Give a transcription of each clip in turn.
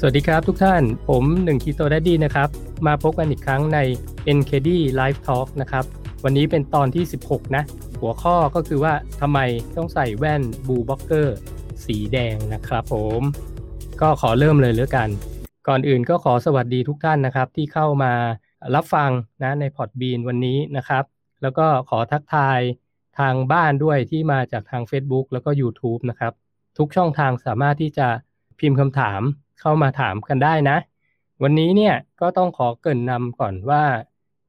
สวัสดีครับทุกท่าน ผมหนึ่ง Keto Daddy นะครับ มาพบกันอีกครั้งใน NKD Live Talk นะครับ วันนี้เป็นตอนที่ 16 นะ หัวข้อก็คือว่าทำไมต้องใส่แว่น blue blocker สีแดงนะครับผม ก็ขอเริ่มเลยแล้วกัน ก่อนอื่นก็ขอสวัสดีทุกท่านนะครับ ที่เข้ามารับฟังนะใน Podbean วันนี้นะครับ แล้วก็ขอทักทายทางบ้านด้วยที่มาจากทาง Facebook แล้วก็ YouTube นะครับ ทุกช่องทางสามารถที่จะพิมพ์คำถาม เข้ามาถามกันได้นะ วันนี้เนี่ยก็ต้องขอเกริ่นนำก่อนว่า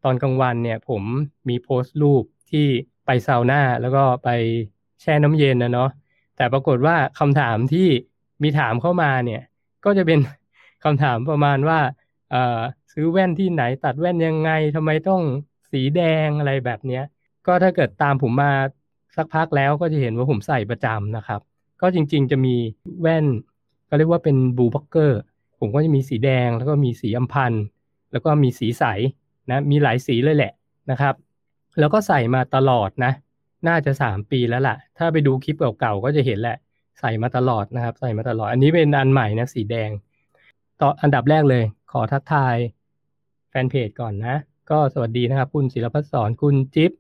ตอนกลางวันเนี่ยผมมีโพสต์รูปที่ไปซาวน่าแล้วก็ไปแช่น้ำเย็นนะเนาะแต่ปรากฏว่าคำถามที่มีถามเข้ามาเนี่ยก็จะเป็นคำถามประมาณว่าเออซื้อแว่นที่ไหนตัดแว่นยังไงทำไมต้องสีแดงอะไรแบบเนี้ย ก็ถ้าเกิดตามผมมาสักพักแล้วก็จะเห็นว่าผมใส่ประจำนะครับ ก็จริงๆจะมีแว่น ก็เรียกว่าเป็น blue blocker ผมก็จะมีสีแดงแล้วก็มีสีอัมพันธ์แล้วก็มีสีใสนะมีหลายสีเลยแหละนะครับ แล้วก็ใส่มาตลอดนะ น่าจะ 3 ปีแล้วล่ะ ถ้าไปดูคลิปเก่าๆก็จะเห็นแหละ ใส่มาตลอดนะครับ ใส่มาตลอด อันนี้เป็นอันใหม่นะสีแดงต่ออันดับแรกเลย ขอทักทายแฟนเพจก่อนนะ ก็สวัสดีนะครับ คุณศิลปัสสอนคุณจิ๊บ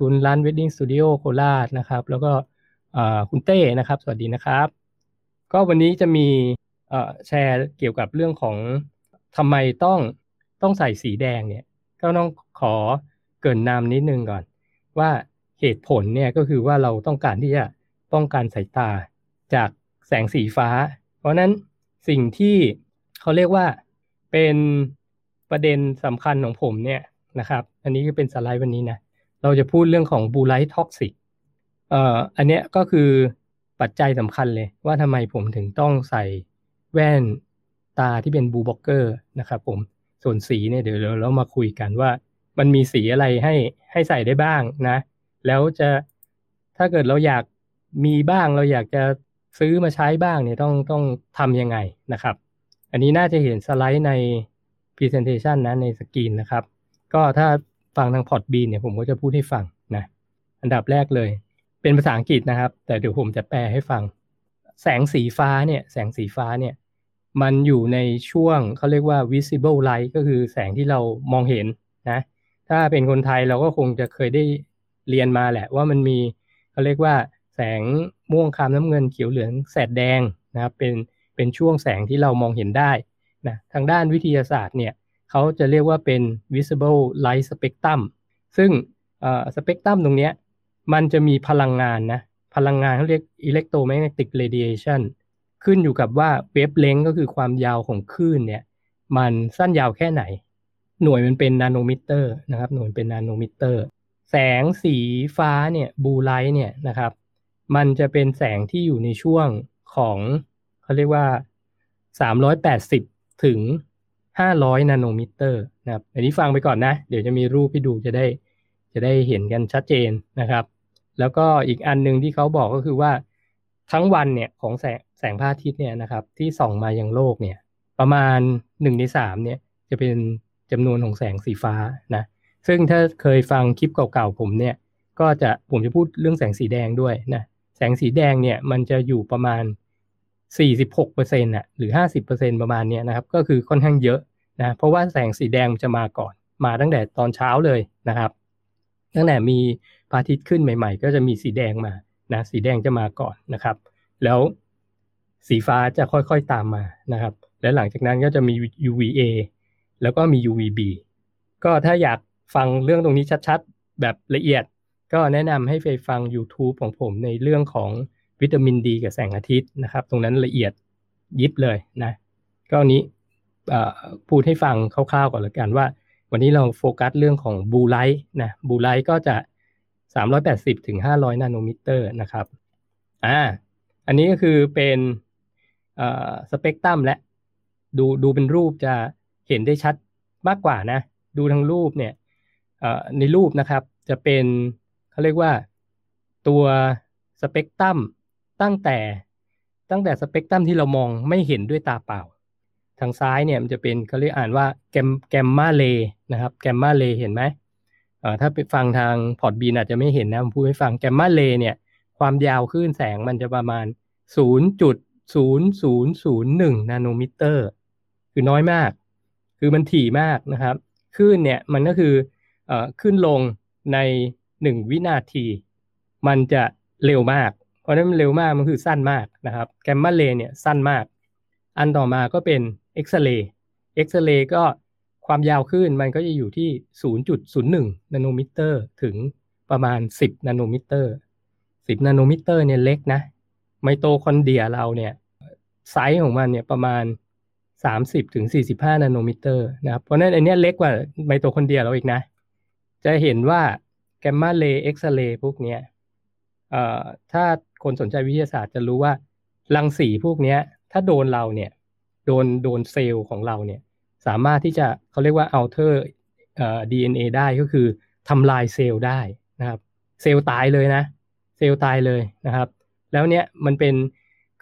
คุณร้าน Wedding Studio โคราชนะครับ แล้วก็คุณเต้นะครับ สวัสดีนะครับ ก็วันนี้จะมีแชร์เกี่ยวกับเรื่องของทำไมต้องต้องใส่สีแดงเนี่ย ก็ต้องขอเกริ่นนำนิดนึงก่อน ว่าเหตุผลเนี่ยก็คือว่าเราต้องการที่จะป้องกันสายตาจากแสงสีฟ้า เพราะนั้นสิ่งที่เขาเรียกว่าเป็นประเด็นสำคัญของผมเนี่ยนะครับ อันนี้ก็เป็นสไลด์วันนี้นะ เราจะพูดเรื่องของ blue light toxic เอ่ออันเนี้ยก็คือ ปัจจัยสำคัญเลย ว่าทำไมผมถึงต้องใส่แว่นตาที่เป็น blue blocker นะครับผมส่วนสีเนี่ยเดี๋ยวเรามาคุยกันว่า มันมีสีอะไรให้ให้ใส่ได้บ้างนะ แล้วจะถ้าเกิดเราอยากมีบ้างเราอยากจะซื้อมาใช้บ้างเนี่ยต้องต้องทำยังไงนะครับ อันนี้น่าจะเห็นสไลด์ใน Presentation นะในสกรีนนะครับ ก็ถ้าฟังทางพอร์ตบีเนี่ยผมก็จะพูดให้ฟังนะ อันดับแรกเลย เป็นภาษาอังกฤษนะครับ แต่เดี๋ยวผมจะแปลให้ฟัง แสงสีฟ้าเนี่ย แสงสีฟ้าเนี่ย มันอยู่ในช่วงเขาเรียกว่า visible light ก็คือแสงที่เรามองเห็นนะ ถ้าเป็นคนไทยเราก็คงจะเคยได้เรียนมาแหละ ว่ามันมีเขาเรียกว่า แสงม่วงคามน้ำเงินเขียวเหลืองแสดแดงนะครับ เป็นเป็นช่วงแสงที่เรามองเห็นได้นะทางด้านวิทยาศาสตร์เนี่ยเขาจะเรียกว่าเป็น visible light spectrum ซึ่งสเปกตรัมตรงนี้ มันจะมีพลังงานนะ พลังงานเขาเรียก electromagnetic radiation ขึ้นอยู่กับว่าเวฟเลงก็คือความยาวของคลื่นเนี่ย มันสั้นยาวแค่ไหน หน่วยมันเป็น nanometer นะครับ หน่วยเป็น nanometer แสงสีฟ้าเนี่ย blue light เนี่ยนะครับ มันจะเป็นแสงที่อยู่ในช่วงของเขาเรียกว่า 380 ถึง 500 nanometer นะครับ อันนี้ฟังไปก่อนนะ เดี๋ยวจะมีรูปให้ดูจะได้จะได้เห็นกันชัดเจนนะครับ แล้วก็อีกอันหนึ่งที่เขาบอกก็คือว่าทั้งวันเนี่ยของแสงแสงพระอาทิตย์เนี่ยนะครับ ที่ส่องมายังโลกเนี่ย ประมาณหนึ่งในสามเนี่ย จะเป็นจำนวนของแสงสีฟ้านะซึ่งถ้าเคยฟังคลิปเก่าๆผมเนี่ย ก็จะผมจะพูดเรื่องแสงสีแดงด้วยนะแสงสีแดงเนี่ยมันจะอยู่ประมาณ 46%อะหรือ 50%ประมาณเนี้ยนะครับ ก็คือค่อนข้างเยอะนะเพราะว่าแสงสีแดงจะมาก่อนมาตั้งแต่ตอนเช้าเลยนะครับ ตั้งแต่มี พระอาทิตย์ขึ้นใหม่ ๆ ก็จะมีสีแดงมานะสีแดงจะมาก่อนนะครับ แล้วสีฟ้าจะค่อยๆตามมานะครับ และหลังจากนั้นก็จะมี UVA แล้วก็มี UVB ก็ถ้าอยากฟังเรื่องตรงนี้ชัดๆ แบบละเอียด ก็แนะนำให้ไปฟัง YouTube ของผมในเรื่องของวิตามินดีกับแสงอาทิตย์นะครับ ตรงนั้นละเอียดยิบเลยนะก็นี้พูดให้ฟังคร่าวๆก่อนละกันว่า วันนี้เราโฟกัสเรื่องของบูไลท์นะบูไลท์ก็จะ 380ถึง500 นาโนมิเตอร์นะครับอ่าอันนี้ก็คือเป็นสเปกตรัมและดูดูเป็นรูปจะเห็นได้ชัดมากกว่านะ ดูทางรูปเนี่ยในรูปนะครับจะเป็นเขาเรียกว่าตัวสเปกตรัมตั้งแต่ตั้งแต่สเปกตรัมที่เรามองไม่เห็นด้วยตาเปล่า ทางซ้ายเนี่ยมันจะเป็นเขาเรียกอ่านว่าแกมแกมมาเลนะครับ gamma ray เห็นไหม ถ้าไปฟังทาง Podbean อาจจะไม่เห็นนะผมพูดให้ฟัง gamma ray เนี่ย ความยาวคลื่นแสงมันจะประมาณ 0.0001 nanometer คือน้อยมาก คือมันถี่มากนะครับคลื่นเนี่ยมันก็คือเอ่อขึ้นลงในหนึ่งวินาที มันจะเร็วมาก เพราะนั้นมันเร็วมากมันคือสั้นมากนะครับ gamma ray เนี่ยสั้นมาก อันต่อมาก็เป็นเอ็กซเรย์เอ็กซเรย์ก็ ความยาวคลื่นมันก็จะอยู่ที่ 0.01 nanometer ถึงประมาณ 10 nanometer 10 nanometer เนี่ยเล็กนะ ไมโตคอนเดรียเราเนี่ยไซส์ของมันเนี่ยประมาณ 30ถึง45 nanometer นะครับ เพราะนั้นอันนี้เล็กกว่าไมโตคอนเดรียเราอีกนะ จะเห็นว่า gamma ray เอ็กซเรย์พวกเนี้ยเอ่อถ้าคนสนใจวิทยาศาสตร์จะรู้ว่ารังสีพวกเนี้ย ถ้าโดนเราเนี่ย โดนโดนเซลล์ของเราเนี่ย สามารถที่จะเขาเรียกว่า alter เอ่อ DNA ได้ก็คือทำลายเซลล์ได้นะครับเซลล์ตายเลยนะ เซลล์ตายเลยนะครับ แล้วเนี่ยมันเป็น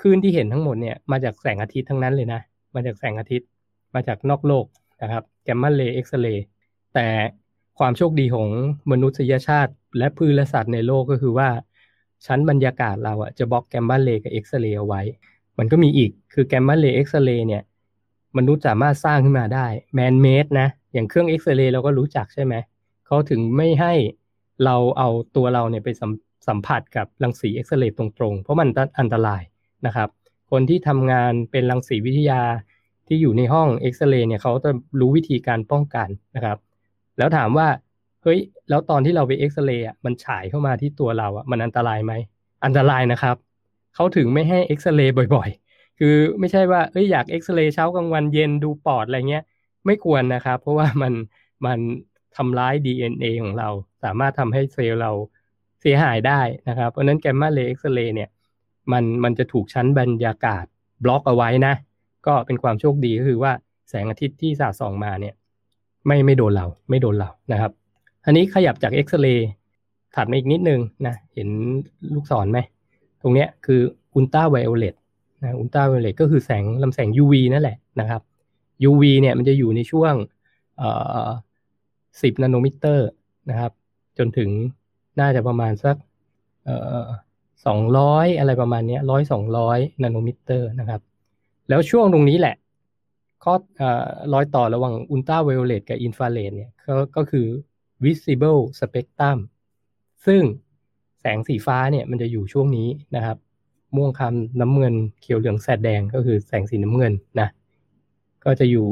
คลื่นที่เห็นทั้งหมดเนี่ยมาจากแสงอาทิตย์ทั้งนั้นเลยนะ มาจากแสงอาทิตย์มาจากนอกโลกนะครับแกมมาเรย์เอ็กซเรย์แต่ความโชคดีของมนุษยชาติ และพืชและสัตว์ในโลกก็คือว่า ชั้นบรรยากาศเราอะจะ block gamma ray กับเอ็กซเรย์เอาไว้ มันก็มีอีกคือ gamma ray เอ็กซเรย์เนี่ย มนุษย์สามารถสร้างขึ้นมาได้ man-made นะอย่างเครื่องเอ็กซเรย์เราก็รู้จักใช่ไหมเขาถึงไม่ให้เราเอาตัวเราเนี่ยไปสัมสัมผัสกับรังสีเอ็กซเรย์ตรงๆ เพราะมันอันตรายนะครับ คนที่ทำงานเป็นรังสีวิทยาที่อยู่ในห้องเอ็กซเรย์เนี่ยเขาจะรู้วิธีการป้องกันนะครับ แล้วถามว่าเฮ้ยแล้วตอนที่เราไปเอ็กซเรย์อะมันฉายเข้ามาที่ตัวเราอะมันอันตรายไหมอันตรายนะครับเขาถึงไม่ให้เอ็กซเรย์บ่อยๆ คือไม่ใช่ว่าเอ้ยอยากเอ็กซเรย์เช้ากลางวันเย็นดูปอดอะไรเงี้ย ไม่ควรนะครับ เพราะว่ามันมันทำร้าย DNA ของเรา สามารถทำให้เซลล์เราเสียหายได้นะครับ เพราะนั้นแกมมาเรย์เอ็กซเรย์เนี่ยมันมันจะถูกชั้นบรรยากาศบล็อกเอาไว้นะ ก็เป็นความโชคดีก็คือว่าแสงอาทิตย์ที่สาดส่องมาเนี่ย ไม่ไม่โดนเราไม่โดนเรานะครับ อันนี้ขยับจากเอ็กซเรย์ถัดมาอีกนิดนึงนะ เห็นลูกศรไหม ตรงเนี้ยคืออุลตราไวโอเลต นะอุลตราไวโอเลตก็คือแสงลำแสง UV นั่นแหละนะครับ UV เนี่ยมันจะอยู่ในช่วงเอ่อ10 nanometer นะครับ จนถึงน่าจะประมาณสักเอ่อ200อะไรประมาณนี้ร้อยสองร้อย nanometer นะครับ แล้วช่วงตรงนี้แหละข้อเอ่อรอยต่อระหว่างอุลตราไวโอเลตกับอินฟราเรดเนี่ยก็ก็คือ visible spectrum ซึ่งแสงสีฟ้าเนี่ยมันจะอยู่ช่วงนี้นะครับ ม่วงครามน้ำเงินเขียวเหลืองแสดแดงก็คือแสงสีน้ำเงินนะก็จะอยู่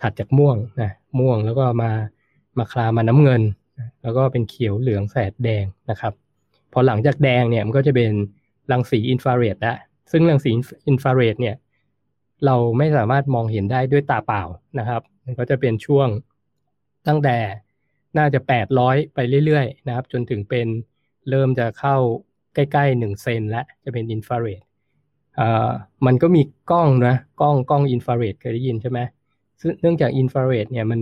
ถัดจากม่วงนะม่วงแล้วก็มามาคลามาน้ำเงิน แล้วก็เป็นเขียวเหลืองแสดแดงนะครับ พอหลังจากแดงเนี่ยมันก็จะเป็นรังสีอินฟราเรดละซึ่งรังสีอินฟราเรดเนี่ยเราไม่สามารถมองเห็นได้ด้วยตาเปล่านะครับ มันก็จะเป็นช่วงตั้งแต่น่าจะ 800 ไปเรื่อยๆนะครับ จนถึงเป็นเริ่มจะเข้า ใกล้ๆ1เซนแล้วจะเป็นอินฟราเรดอ่ามันก็มีกล้องนะกล้องกล้องอินฟราเรดเคยได้ยินใช่ไหมซึ่งเนื่องจากอินฟราเรดเนี่ยมัน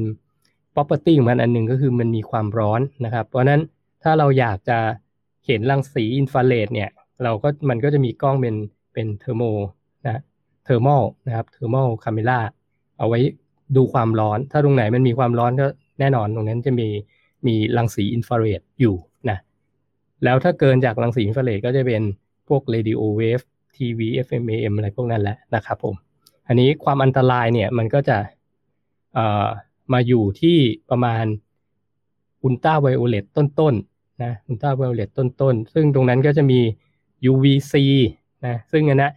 property ของมันอันหนึ่งก็คือมันมีความร้อนนะครับ เพราะนั้นถ้าเราอยากจะเห็นรังสีอินฟราเรดเนี่ยเราก็มันก็จะมีกล้องเป็นเป็น thermo นะ thermal นะครับ thermal camera เอาไว้ดูความร้อน ถ้าตรงไหนมันมีความร้อนก็แน่นอนตรงนั้นจะมีมีรังสีอินฟราเรดอยู่ แล้วถ้าเกินจากรังสีอินฟราเรดก็จะเป็นพวก radio wave ทีวี FM AM อะไรพวกนั้นแหละนะครับผม อันนี้ความอันตรายเนี่ยมันก็จะเอ่อมาอยู่ที่ประมาณอุลตราไวโอเลตต้นๆนะอุลตราไวโอเลตต้นๆ ซึ่งตรงนั้นก็จะมี UVC นะซึ่งอันนะ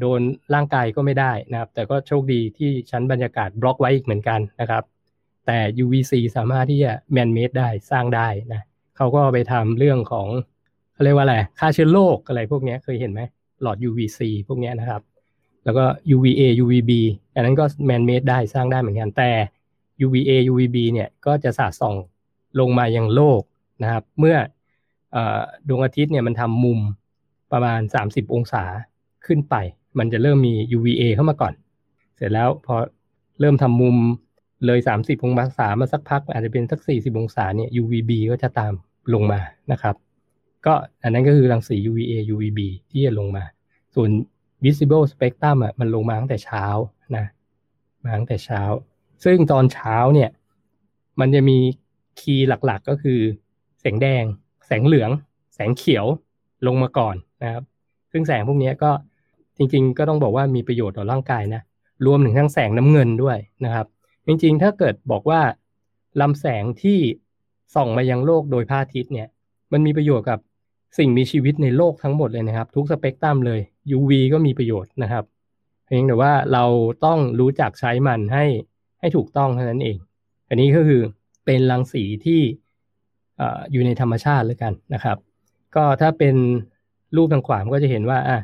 โดนร่างกายก็ไม่ได้นะครับ แต่ก็โชคดีที่ชั้นบรรยากาศบล็อกไว้อีกเหมือนกันนะครับ แต่ UVC สามารถที่จะแมนเมดได้สร้างได้นะ เขาก็ไปทำเรื่องของเขาเรียกว่าอะไรฆ่าเชื้อโรคอะไรพวกนี้เคยเห็นไหมหลอด UVC พวกนี้นะครับ แล้วก็ UVA UVB อันนั้นก็แมนเมดได้สร้างได้เหมือนกันแต่ UVA UVB เนี่ยก็จะสาดส่องลงมายังโลกนะครับ เมื่อดวงอาทิตย์เนี่ยมันทำมุมประมาณ 30 องศาขึ้นไป มันจะเริ่มมี UVA เข้ามาก่อน เสร็จแล้วพอเริ่มทำมุมเลย 30 องศามาสักพัก อาจจะเป็นสัก 40 องศาเนี่ย UVB ก็จะตาม ลงมานะครับ ก็อันนั้นก็คือรังสี UVA UVB ที่จะลงมา ส่วน visible spectrum อะมันลงมาตั้งแต่เช้านะมาตั้งแต่เช้า ซึ่งตอนเช้าเนี่ยมันจะมีคีย์หลักๆก็คือ แสงแดง แสงเหลือง แสงเขียวลงมาก่อนนะครับ ซึ่งแสงพวกนี้ก็จริงๆ ก็ต้องบอกว่ามีประโยชน์ต่อร่างกายนะรวมถึงทั้งแสงน้ำเงินด้วยนะครับ จริงๆ ถ้าเกิดบอกว่าลำแสงที่ ส่องมายังโลกโดยพระอาทิตย์เนี่ย มันมีประโยชน์กับสิ่งมีชีวิตในโลกทั้งหมดเลยนะครับ ทุกสเปกตรัมเลย UV ก็มีประโยชน์นะครับ เพียงแต่ว่าเราต้องรู้จักใช้มันให้ให้ถูกต้องเท่านั้นเอง อันนี้ก็คือเป็นรังสีที่อยู่ในธรรมชาติเลยกันนะครับ ก็ถ้าเป็นรูปทางขวาก็จะเห็นว่าอะ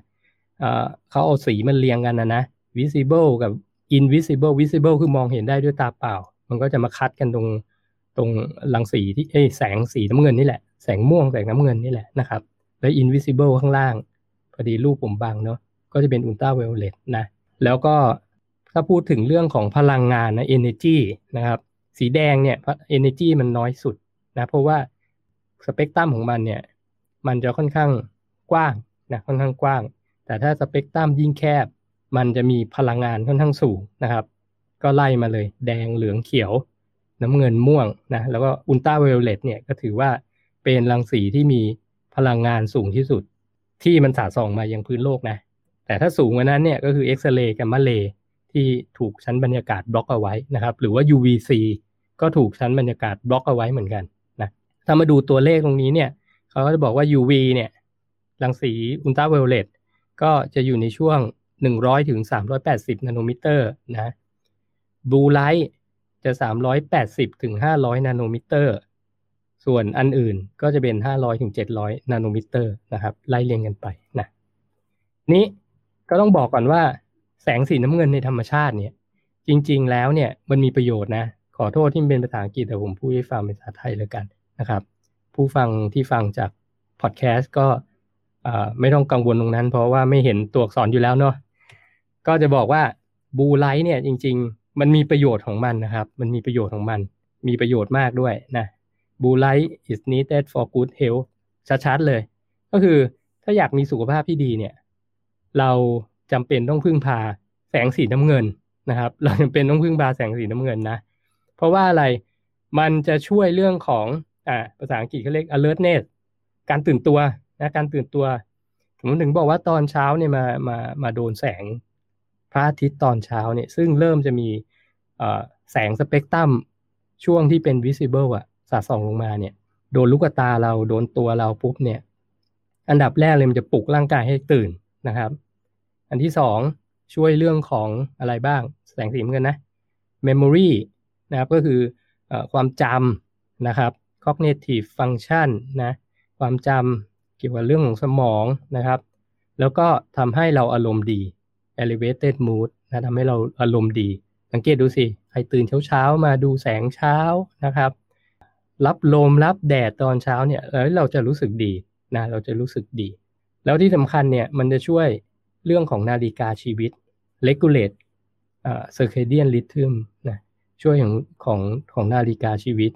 เขาเอาสีมันเรียงกันนะนะ visible กับ invisible visible คือมองเห็นได้ด้วยตาเปล่า มันก็จะมาคัดกันตรง ตรงรังสีที่เอ้แสงสีน้ำเงินนี่แหละ แสงม่วงแสงน้ำเงินนี่แหละนะครับ แล้ว invisible ข้างล่าง พอดีรูปผมบังเนาะก็จะเป็น ultraviolet นะ แล้วก็ถ้าพูดถึงเรื่องของพลังงานนะ energy นะครับ สีแดงเนี่ย energy มันน้อยสุดนะเพราะว่าสเปกตรัมของมันเนี่ย มันจะค่อนข้างกว้างนะค่อนข้างกว้าง แต่ถ้าสเปกตรัมยิ่งแคบ มันจะมีพลังงานค่อนข้างสูงนะครับ ก็ไล่มาเลย แดงเหลืองเขียว น้ำเงินม่วงนะแล้วก็อุลตราไวโอเลตเนี่ยก็ถือว่าเป็นรังสีที่มีพลังงานสูงที่สุด ที่มันสาส่องมายังพื้นโลกนะแต่ถ้าสูงกว่านั้นเนี่ยก็คือเอ็กซเรย์กัมมาเรย์ที่ถูกชั้นบรรยากาศบล็อกเอาไว้นะครับ หรือว่า UVC ก็ถูกชั้นบรรยากาศบล็อกเอาไว้เหมือนกันนะถ้ามาดูตัวเลขตรงนี้เนี่ยเขาก็จะบอกว่า UV เนี่ยรังสีอุลตราไวโอเลตก็จะอยู่ในช่วง 100ถึง380 nanometer นะ blue light จะ 380ถึง500 nanometer ส่วนอันอื่นก็จะเป็น 500ถึง700 nanometer นะครับ ไล่เรียงกันไปนะนี้ก็ต้องบอกก่อนว่า แสงสีน้ำเงินในธรรมชาติเนี่ย จริง ๆ แล้วเนี่ยมันมีประโยชน์นะ ขอโทษที่เป็นภาษาอังกฤษแต่ผมพูดให้ฟังเป็นภาษาไทยแล้วกันนะครับ ผู้ฟังที่ฟังจากพอดแคสต์ก็ไม่ต้องกังวลตรงนั้น เพราะว่าไม่เห็นตัวอักษรอยู่แล้วเนาะก็จะบอกว่าบูไลท์เนี่ยจริง ๆ มันมีประโยชน์ของมันนะครับ มันมีประโยชน์ของมัน มีประโยชน์มากด้วยนะบูไลท์ is needed for good health ชัดๆเลย ก็คือถ้าอยากมีสุขภาพที่ดีเนี่ย เราจำเป็นต้องพึ่งพาแสงสีน้ำเงินนะครับ เราจำเป็นต้องพึ่งพาแสงสีน้ำเงินนะ เพราะว่าอะไร มันจะช่วยเรื่องของอ่าภาษาอังกฤษเขาเรียก alertness การตื่นตัวนะ การตื่นตัวผมถึงบอกว่าตอนเช้าเนี่ยมามามาโดนแสง ระอาทิตย์ตอนเช้าเนี่ยซึ่งเริ่มจะมีแสงสเปกตรัมช่วงที่เป็น visible อะสาดส่องลงมาเนี่ย โดนลูกตาเราโดนตัวเราปุ๊บเนี่ย อันดับแรกเลยมันจะปลุกร่างกายให้ตื่นนะครับ อันที่สองช่วยเรื่องของอะไรบ้าง แสงสีเหมือนกันนะ memory นะครับก็คืออความจำนะครับ cognitive function นะความจำเกี่ยวกับเรื่องของสมองนะครับ แล้วก็ทำให้เราอารมณ์ดี elevated mood นะทำให้เราอารมณ์ดี สังเกตดูสิ ใครตื่นเช้าๆ มาดูแสงเช้านะครับ รับลมรับแดดตอนเช้าเนี่ยแล้วเราจะรู้สึกดีนะเราจะรู้สึกดี แล้วที่สำคัญเนี่ยมันจะช่วยเรื่องของนาฬิกาชีวิต regulate อ่า circadian rhythm นะช่วยของของของนาฬิกาชีวิต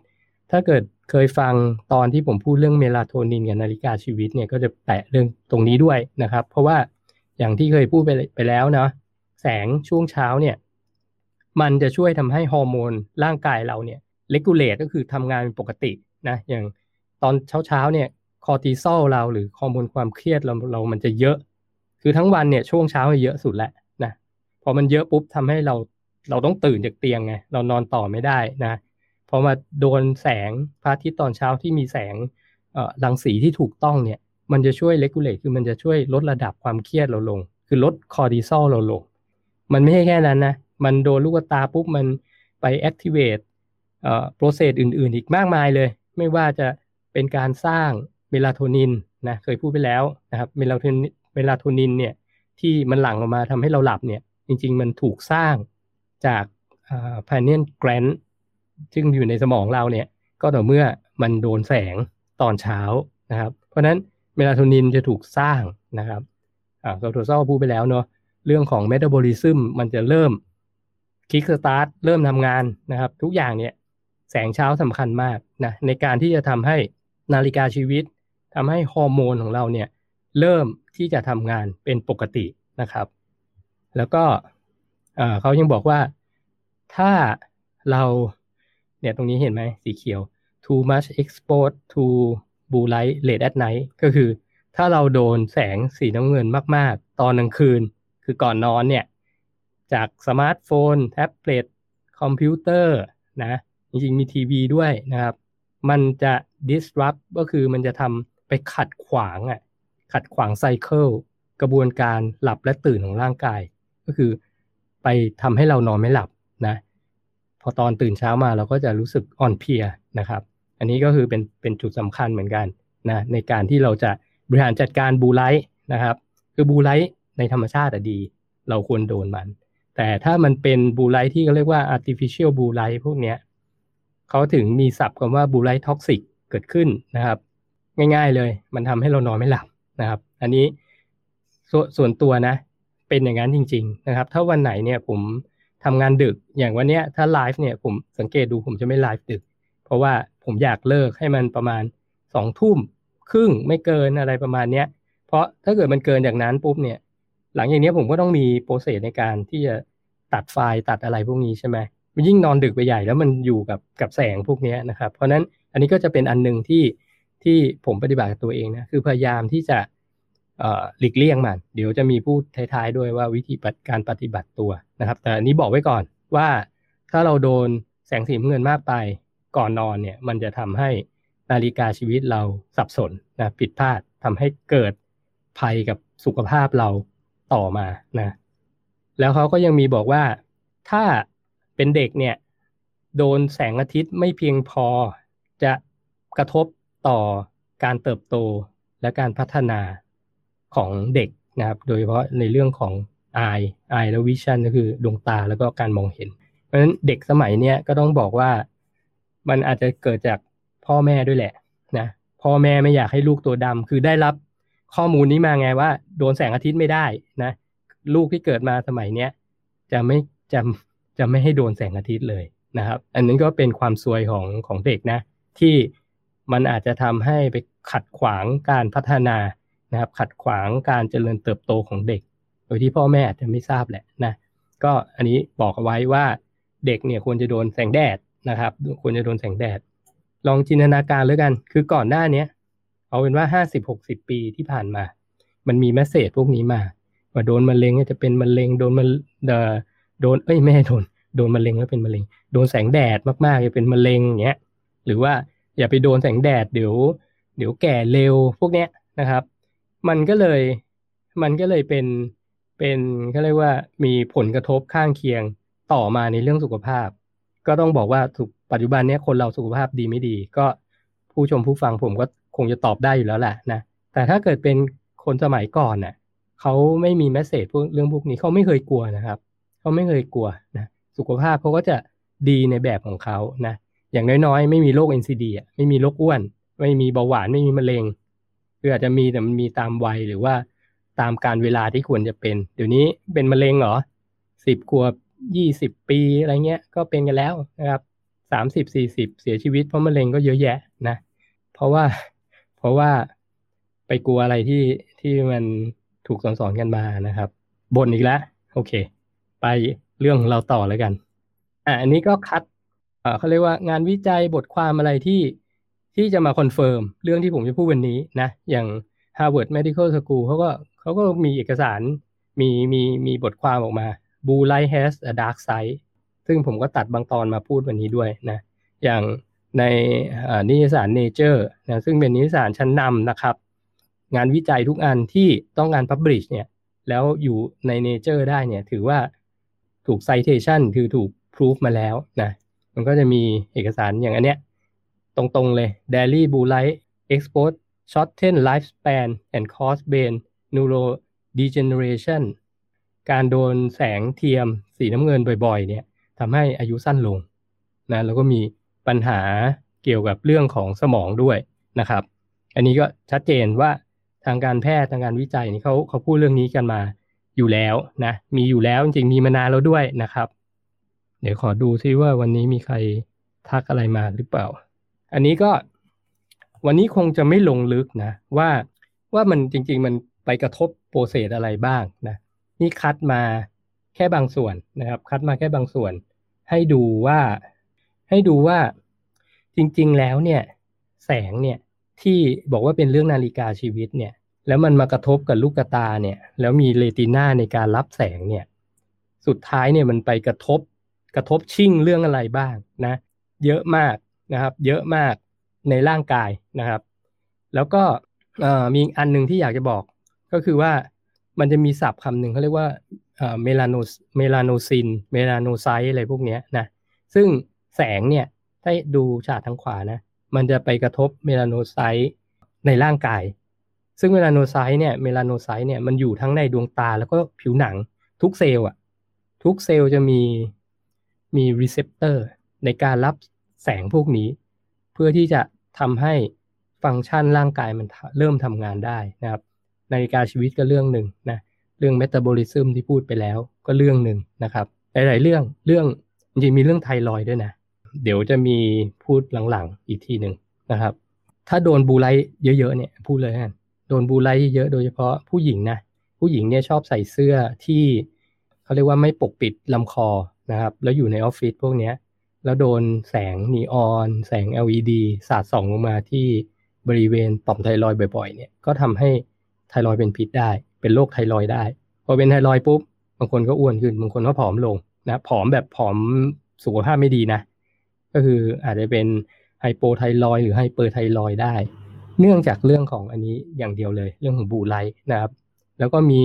ถ้าเกิดเคยฟังตอนที่ผมพูดเรื่องเมลาโทนินกับนาฬิกาชีวิตเนี่ยก็จะแตะเรื่องตรงนี้ด้วยนะครับ เพราะว่า อย่างที่เคยพูดไปไปแล้วเนาะแสงช่วงเช้าเนี่ย มันจะช่วยทำให้ฮอร์โมนร่างกายเราเนี่ย regulate ก็คือทำงานเป็นปกตินะอย่างตอนเช้าเช้าเนี่ยคอร์ติซอลเราหรือฮอร์โมนความเครียดเราเรามันจะเยอะ คือทั้งวันเนี่ยช่วงเช้าเยอะสุดแหละนะพอมันเยอะปุ๊บทำให้เราเราต้องตื่นจากเตียงไงเรานอนต่อไม่ได้นะพอมาโดนแสงพระอาทิตย์ตอนเช้าที่มีแสงรังสีที่ถูกต้องเนี่ย มันจะช่วย regulate คือมันจะช่วยลดระดับความเครียดเราลง คือลดคอร์ติซอลเราลง มันไม่ใช่แค่นั้นนะ มันโดนลูกตาปุ๊บมันไป activate เอ่อ process อื่น ๆ อีกมากมายเลย ไม่ว่าจะเป็นการสร้างเมลาโทนินนะเคยพูดไปแล้วนะครับเมลาโทนินเมลาโทนินเนี่ยที่มันหลั่งออกมาทำให้เราหลับเนี่ยจริง ๆ มันถูกสร้างจากอ่า pineal glandซึ่งอยู่ในสมองเราเนี่ยก็ต่อเมื่อมันโดนแสงตอนเช้านะครับ เพราะนั้น เมลาโทนินจะถูกสร้างนะครับอ่าคอร์ติซอลพูดไปแล้วเนาะเรื่องของเมตาบอลิซึมมันจะเริ่ม kickstart เริ่มทำงานนะครับ ทุกอย่างเนี่ยแสงเช้าสำคัญมากนะในการที่จะทำให้นาฬิกาชีวิตทำให้ฮอร์โมนของเราเนี่ยเริ่มที่จะทำงานเป็นปกตินะครับ แล้วก็เขายังบอกว่าถ้าเราเนี่ยตรงนี้เห็นไหมสีเขียว too much exposed to blue light late at night ก็คือ ถ้าเราโดนแสงสีน้ำเงินมาก ๆ ตอนกลางคืน คือก่อนนอนเนี่ย จากสมาร์ทโฟน แท็บเล็ตคอมพิวเตอร์นะ จริงๆ มีทีวีด้วยนะครับ มันจะ disrupt ก็คือมันจะทำไปขัดขวางอะขัดขวาง cycle กระบวนการหลับและตื่นของร่างกาย ก็คือไปทำให้เรานอนไม่หลับนะ พอตอนตื่นเช้ามาเราก็จะรู้สึกอ่อนเพลียนะครับ อันนี้ก็คือเป็นเป็นจุดสำคัญเหมือนกันนะในการที่เราจะบริหารจัดการ blue light นะครับ คือ blue light ในธรรมชาติดี เราควรโดนมัน แต่ถ้ามันเป็น blue light ที่เขาเรียกว่า artificial บูไลท์พวกเนี้ยเขาถึงมีศัพท์คำว่า blue light toxicเกิดขึ้นนะครับ ง่ายๆเลย มันทำให้เรานอนไม่หลับนะครับ อันนี้สส่วนตัวนะ เป็นอย่างนั้นจริง ๆ นะครับ ถ้าวันไหนเนี่ยผมทำงานดึกอย่างวันเนี้ยถ้าไลฟ์เนี่ยผมสังเกตดูผมจะไม่ไลฟ์ดึก เพราะว่าผมอยากเลิกให้มันประมาณสองทุ่มครึ่งไม่เกินอะไรประมาณเนี้ย เพราะถ้าเกิดมันเกินจากนั้นปุ๊บเนี่ย หลังอย่างนี้ผมก็ต้องมี process ในการที่จะตัดไฟล์ตัดอะไรพวกนี้ใช่ไหมมันยิ่งนอนดึกไปใหญ่แล้วมันอยู่กับกับแสงพวกนี้นะครับ เพราะนั้นอันนี้ก็จะเป็นอันหนึ่งที่ที่ผมปฏิบัติตัวเองนะคือพยายามที่จะหลีกเลี่ยงมัน เดี๋ยวจะมีพูดท้ายๆด้วยว่าวิธีการปฏิบัติตัวนะครับ แต่อันนี้บอกไว้ก่อนว่าถ้าเราโดนแสงสีเงินมากไป ก่อนนอนเนี่ยมันจะทำให้นาฬิกาชีวิตเราสับสนนะผิดพลาดทำให้เกิดภัยกับสุขภาพเราต่อมานะแล้วเขาก็ยังมีบอกว่าถ้าเป็นเด็กเนี่ยโดนแสงอาทิตย์ไม่เพียงพอจะกระทบต่อการเติบโตและการพัฒนาของเด็กนะครับ โดยเฉพาะในเรื่องของ eye eye และ vision ก็คือดวงตาแล้วก็การมองเห็น เพราะฉะนั้นเด็กสมัยเนี้ยก็ต้องบอกว่า มันอาจจะเกิดจากพ่อแม่ด้วยแหละนะพ่อแม่ไม่อยากให้ลูกตัวดำคือได้รับข้อมูลนี้มาไงว่า โดนแสงอาทิตย์ไม่ได้นะลูกที่เกิดมาสมัยเนี้ยจะไม่จะจะไม่ให้โดนแสงอาทิตย์เลยนะครับ อันนี้นก็เป็นความซวยของของเด็กนะ ที่มันอาจจะทำให้ไปขัดขวางการพัฒนานะครับ ขัดขวางการเจริญเติบโตของเด็ก โดยที่พ่อแม่อาจจะไม่ทราบแหละนะก็อันนี้บอกเอาไว้ว่าเด็กเนี่ยควรจะโดนแสงแดด นะครับควรจะโดนแสงแดด ลองจินตนาการแล้วกัน คือก่อนหน้าเนี้ยเอาเป็นว่าห้าสิบหกสิบปีที่ผ่านมา มันมีแมสเซจพวกนี้มาว่าโดนมะเร็งจะเป็นมะเร็งโดนมะโดนเอ้ยไม่โดนโดนมะเร็งแล้วเป็นมะเร็ง โดนแสงแดดมากๆจะเป็นมะเร็งอย่างเงี้ยหรือว่าอย่าไปโดนแสงแดดเดี๋ยว เดี๋ยวแก่เร็วพวกเนี้ยนะครับ มันก็เลยมันก็เลยเป็นเป็นเขาเรียกว่ามีผลกระทบข้างเคียงต่อมาในเรื่องสุขภาพ ก็ต้องบอกว่าปัจจุบันนี้คนเราสุขภาพดีไม่ดี ก็ผู้ชมผู้ฟังผมก็คงจะตอบได้อยู่แล้วแหละนะแต่ถ้าเกิดเป็นคนสมัยก่อนน่ะเขาไม่มีแมสเซจพวกเรื่องพวกนี้เขาไม่เคยกลัวนะครับเขาไม่เคยกลัวนะสุขภาพเขาก็จะดีในแบบของเขานะอย่างน้อยๆ ไม่มีโรค NCD อะไม่มีโรคอ้วน ไม่มีเบาหวานไม่มีมะเร็งคืออาจจะมีแต่มันมีตามวัยหรือว่าตามกาลเวลาที่ควรจะเป็น เดี๋ยวนี้เป็นมะเร็งเหรอสิบขวบ ยี่สิบปีอะไรเงี้ยก็เป็นกันแล้วนะครับสามสิบสี่สิบเสียชีวิตเพราะมะเร็งก็เยอะแยะนะ เพราะว่าเพราะว่าไปกลัวอะไรที่ที่มันถูกสอนสอนกันมานะครับบ่นอีกแล้วโอเค ไปเรื่องของเราต่อแล้วกันอะอันนี้ก็คัดเอ่อเขาเรียกว่างานวิจัยบทความอะไรที่ที่จะมา confirm เรื่องที่ผมจะพูดวันนี้นะ อย่าง Harvard Medical School เขาก็เขาก็มีเอกสารมีมีมีบทความออกมา Blue Light has a dark side ซึ่งผมก็ตัดบางตอนมาพูดวันนี้ด้วยนะ อย่างในนิยสาร Nature นะซึ่งเป็นนิยสารชั้นนำนะครับ งานวิจัยทุกอันที่ต้องการ Publish เนี่ย แล้วอยู่ใน Nature ได้เนี่ย ถือว่าถูก Citation คือถูก Proof มาแล้วนะ มันก็จะมีเอกสารอย่างอันเนี้ย ตรงๆเลย Daily Blue Light Expose Shorten Lifespan and Cause Brain Neurodegeneration การโดนแสงเทียมสีน้ำเงินบ่อยๆ เนี่ยทำให้อายุสั้นลงนะแล้วก็มีปัญหาเกี่ยวกับเรื่องของสมองด้วยนะครับ อันนี้ก็ชัดเจนว่าทางการแพทย์ทางการวิจัยนี่เขาเขาพูดเรื่องนี้กันมาอยู่แล้วนะมีอยู่แล้วจริงๆมีมานานแล้วด้วยนะครับ เดี๋ยวขอดูซิว่าวันนี้มีใครทักอะไรมาหรือเปล่า อันนี้ก็วันนี้คงจะไม่ลงลึกนะว่าว่ามันจริง ๆ มันไปกระทบโปรเซสอะไรบ้างนะ นี่คัดมาแค่บางส่วนนะครับ คัดมาแค่บางส่วน ให้ดูว่า ให้ดูว่าจริง ๆ แล้วเนี่ย แสงเนี่ยที่บอกว่าเป็นเรื่องนาฬิกาชีวิตเนี่ย แล้วมันมากระทบกับลูกตาเนี่ย แล้วมีเรตินาในการรับแสงเนี่ย สุดท้ายเนี่ยมันไปกระทบกระทบชิ่งเรื่องอะไรบ้างนะ เยอะมากนะครับ เยอะมากในร่างกายนะครับ แล้วก็มีอันหนึ่งที่อยากจะบอกก็คือว่า มันจะมีศัพท์คำหนึ่งเขาเรียกว่าเมลานเมลานซิน เมลานไซต์อะไรพวกนี้นะ ซึ่งแสงเนี่ย ถ้าดูฉากทางขวานะ มันจะไปกระทบเมลานไซต์ในร่างกาย ซึ่งเมลานไซต์เนี่ย เมลานไซต์เนี่ย มันอยู่ทั้งในดวงตาแล้วก็ผิวหนังทุกเซลล์อะทุกเซลล์จะมีมี receptor ในการรับแสงพวกนี้ เพื่อที่จะทำให้ฟังก์ชันร่างกายมันเริ่มทำงานได้นะครับ นาฬิกาชีวิตก็เรื่องหนึ่งนะเรื่องเมตาบอลิซึมที่พูดไปแล้วก็เรื่องหนึ่งนะครับหลายๆเรื่องเรื่องจริงมีเรื่องไทรอยด์ด้วยนะ เดี๋ยวจะมีพูดหลังๆอีกทีหนึ่งนะครับ ถ้าโดน blue light เยอะๆเนี่ยพูดเลยกันโดนบูไลเยอะโดยเฉพาะผู้หญิงนะผู้หญิงเนี่ยชอบใส่เสื้อที่เขาเรียกว่าไม่ปกปิดลำคอนะครับ แล้วอยู่ในออฟฟิศพวกเนี้ยแล้วโดนแสงนีออน แสง LED สาดส่องลงมาที่บริเวณต่อมไทรอยบ่อยๆ เนี่ยก็ทำให้ ไทรอยเป็นพิษได้ เป็นโรคไทรอยได้ พอเป็นไทรอยปุ๊บบางคนก็อ้วนขึ้น บางคนก็ผอมลงนะผอมแบบผอมสุขภาพไม่ดีนะ ก็คืออาจจะเป็นhypothyroid หรือ hyperthyroid ได้ เนื่องจากเรื่องของอันนี้อย่างเดียวเลย เรื่องของ blue light นะครับ แล้วก็มี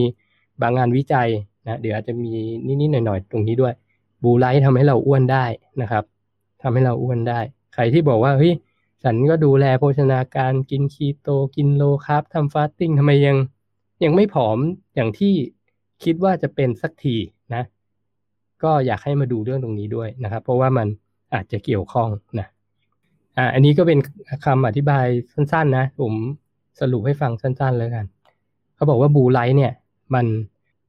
บางงานวิจัยนะเดี๋ยวอาจจะมีนิดๆหน่อยๆตรงนี้ด้วย blue light ทำให้เราอ้วนได้นะครับทำให้เราอ้วนได้ ใครที่บอกว่าเฮ้ย ฉันก็ดูแลโภชนาการกินคีโตกิน low carb ทำ fasting ทำไมยังยังไม่ผอมอย่างที่คิดว่าจะเป็นสักทีนะ ก็อยากให้มาดูเรื่องตรงนี้ด้วยนะครับ เพราะว่ามันอาจจะเกี่ยวข้องนะอ่าอันนี้ก็เป็นคำอธิบายสั้น ๆ นะ ผมสรุปให้ฟังสั้น ๆ แล้วกัน เขาบอกว่าบูไลท์เนี่ย มัน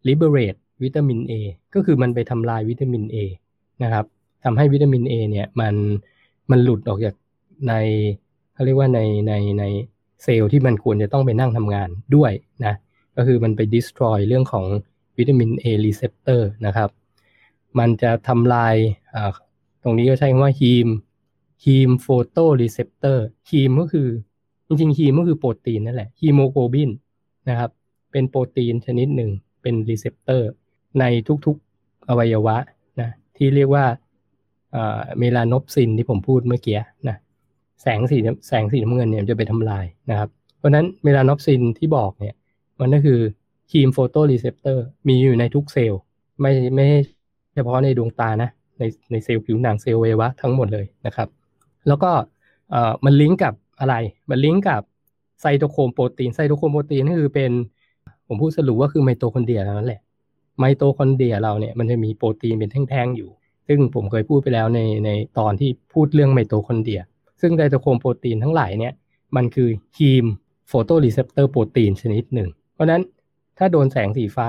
liberate วิตามิน A ก็คือมันไปทำลายวิตามิน A นะครับทำให้วิตามิน A เนี่ยมันมันหลุดออกจาก ในเขาเรียกว่าในในในเซลล์ที่มันควรจะต้องไปนั่งทำงานด้วยนะก็คือมันไป destroy เรื่องของวิตามิน A receptor นะครับ มันจะทำลายตรงนี้ก็ใช้คำว่า heme heme photoreceptor heme ก็คือจริงๆ heme ก็คือโปรตีนนั่นแหละฮีโมโกลบินนะครับ เป็นโปรตีนชนิดหนึ่งเป็น receptor ในทุกๆอวัยวะนะที่เรียกว่า melanopsin ที่ผมพูดเมื่อกี้นะ แสงสีแสงสีน้ำเงินเนี่ยจะไปทำลายนะครับ เพราะนั้น melanopsin ที่บอกเนี่ยมันก็คือ heme photoreceptor มีอยู่ในทุกเซลล์ ไม่ไม่เฉพาะในดวงตานะในในเซลล์ผิวหนังเซลล์อวัยวะทั้งหมดเลยนะครับ แล้วก็เอ่อมันลิงก์กับอะไร มันลิงก์กับ cytochrome protein cytochrome protein ก็คือเป็นผมพูดสรุปว่าคือไมโตคอนเดรียนั่นแหละไมโตคอนเดรียเราเนี่ยมันจะมีโปรตีนเป็นแท่งๆอยู่ ซึ่งผมเคยพูดไปแล้วในในตอนที่พูดเรื่องไมโตคอนเดรีย ซึ่ง cytochrome protein ทั้งหลายเนี่ยมันคือ heme photoreceptor protein ชนิดหนึ่ง เพราะนั้นถ้าโดนแสงสีฟ้า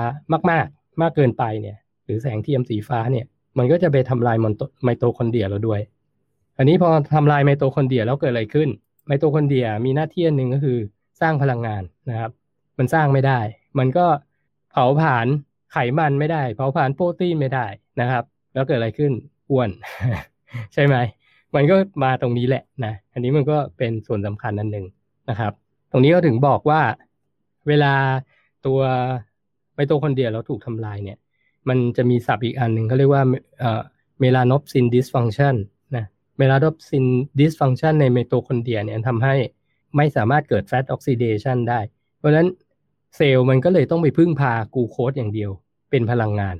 มาก ๆ มากเกินไปเนี่ยหรือแสงเทียมสีฟ้าเนี่ยมันก็จะไปทำลายไมโตคอนเดรียเราด้วย อันนี้พอทำลายไมโตคอนเดรียแล้วเกิดอะไรขึ้น ไมโตคอนเดรียมีหน้าที่หนึ่งก็คือสร้างพลังงานนะครับ มันสร้างไม่ได้ มันก็เผาผลาญไขมันไม่ได้ เผาผลาญโปรตีนไม่ได้นะครับ แล้วเกิดอะไรขึ้นอ้วน ใช่ไหม มันก็มาตรงนี้แหละนะ อันนี้มันก็เป็นส่วนสำคัญอันหนึ่งนะครับ ตรงนี้ก็ถึงบอกว่าเวลาตัวไมโตคอนเดรียเราถูกทำลายเนี่ย มันจะมีศัพท์อีกอันหนึ่งเขาเรียกว่า melanopsin dysfunction นะ melanopsin dysfunction ในไมโตคอนเดรียเนี่ยทำให้ไม่สามารถเกิด fat oxidation ได้ เพราะฉะนั้นเซลล์มันก็เลยต้องไปพึ่งพากูโคสอย่างเดียว เป็นพลังงาน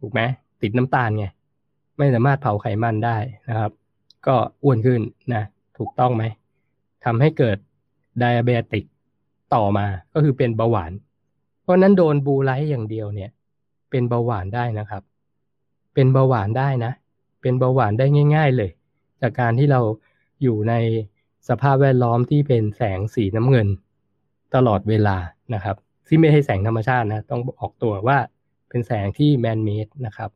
ถูกไหมติดน้ำตาลไง ไม่สามารถเผาไขมันได้นะครับ ก็อ้วนขึ้นนะถูกต้องไหมทำให้เกิด diabetic ต่อมาก็คือเป็นเบาหวาน เพราะนั้นโดน blue light อย่างเดียวเนี่ย เป็นเบาหวานได้นะครับ เป็นเบาหวานได้นะ เป็นเบาหวานได้ง่าย ๆเลย จากการที่เราอยู่ในสภาพแวดล้อมที่เป็นแสงสีน้ำเงิน ตลอดเวลานะครับที่ไม่ใช่แสงธรรมชาตินะ ต้องออกตัวว่าเป็นแสงที่ man-made นะครับ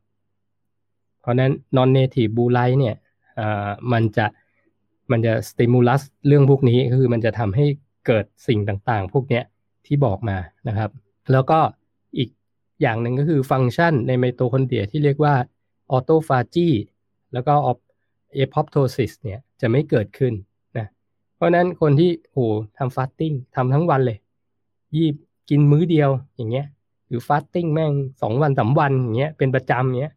เพราะนั้น non native blue light เนี่ย มันจะมันจะ stimulus เรื่องพวกนี้คือมันจะทำให้เกิดสิ่งต่างๆ พวกนี้ที่บอกมานะครับ แล้วก็อีกอย่างหนึ่งก็คือฟังก์ชันในไมโตคอนเดรียที่เรียกว่าautophagy แล้วก็ apoptosis เนี่ยจะไม่เกิดขึ้นนะเพราะนั้นคนที่โอ้ทำ fasting ทำทั้งวันเลยยีบกินมื้อเดียวอย่างเงี้ยหรือ fasting แม่งสองวันสามวันอย่างเงี้ยเป็นประจำเงี้ย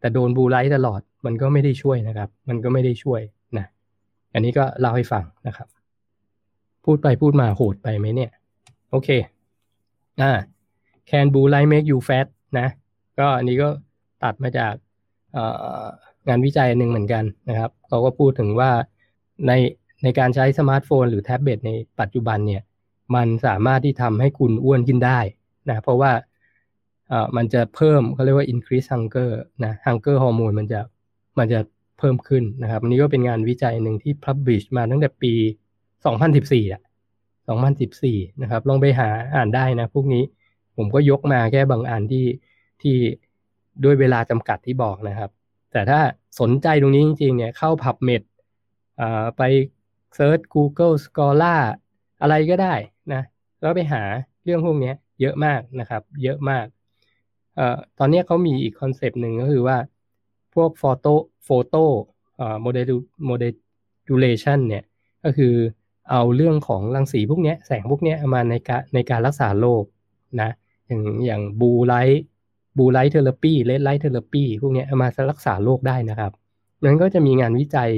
แต่โดน blue light ตลอด มันก็ไม่ได้ช่วยนะครับ มันก็ไม่ได้ช่วยนะ อันนี้ก็เล่าให้ฟังนะครับ พูดไปพูดมาโหดไปไหมเนี่ย โอเค อ่า can blue light make you fat นะ ก็อันนี้ก็ตัดมาจากงานวิจัยหนึ่งเหมือนกันนะครับ เขาก็พูดถึงว่าในในการใช้สมาร์ทโฟนหรือแท็บเล็ตในปัจจุบันเนี่ย มันสามารถที่ทำให้คุณอ้วนขึ้นได้นะ เพราะว่ามันจะเพิ่มเขาเรียกว่า increase hunger นะ hunger hormone มันจะ มันจะเพิ่มขึ้นนะครับอันนี้ก็เป็นงานวิจัยหนึ่งที่ publish มาตั้งแต่ปี 2014อะ2014นะครับ ลองไปหาอ่านได้นะ พวกนี้ผมก็ยกมาแค่บางอันที่ที่ด้วยเวลาจำกัดที่บอกนะครับ แต่ถ้าสนใจตรงนี้จริงๆเนี่ยเข้า PubMed อ่าไป search Google Scholar อะไรก็ได้นะแล้วไปหาเรื่องพวกนี้เยอะมากนะครับ เยอะมากเอ่อตอนนี้เขามีอีก concept หนึ่งก็คือว่า พวก photo photo อ่าโมเดลmodulation เนี่ยก็คือเอาเรื่องของรังสีพวกนี้แสงพวกนี้มาในการในการรักษาโรคนะอย่างอย่าง blue light blue light therapy red light therapy พวกนี้เอามารักษาโรคได้นะครับนั้นก็จะมีงานวิจัย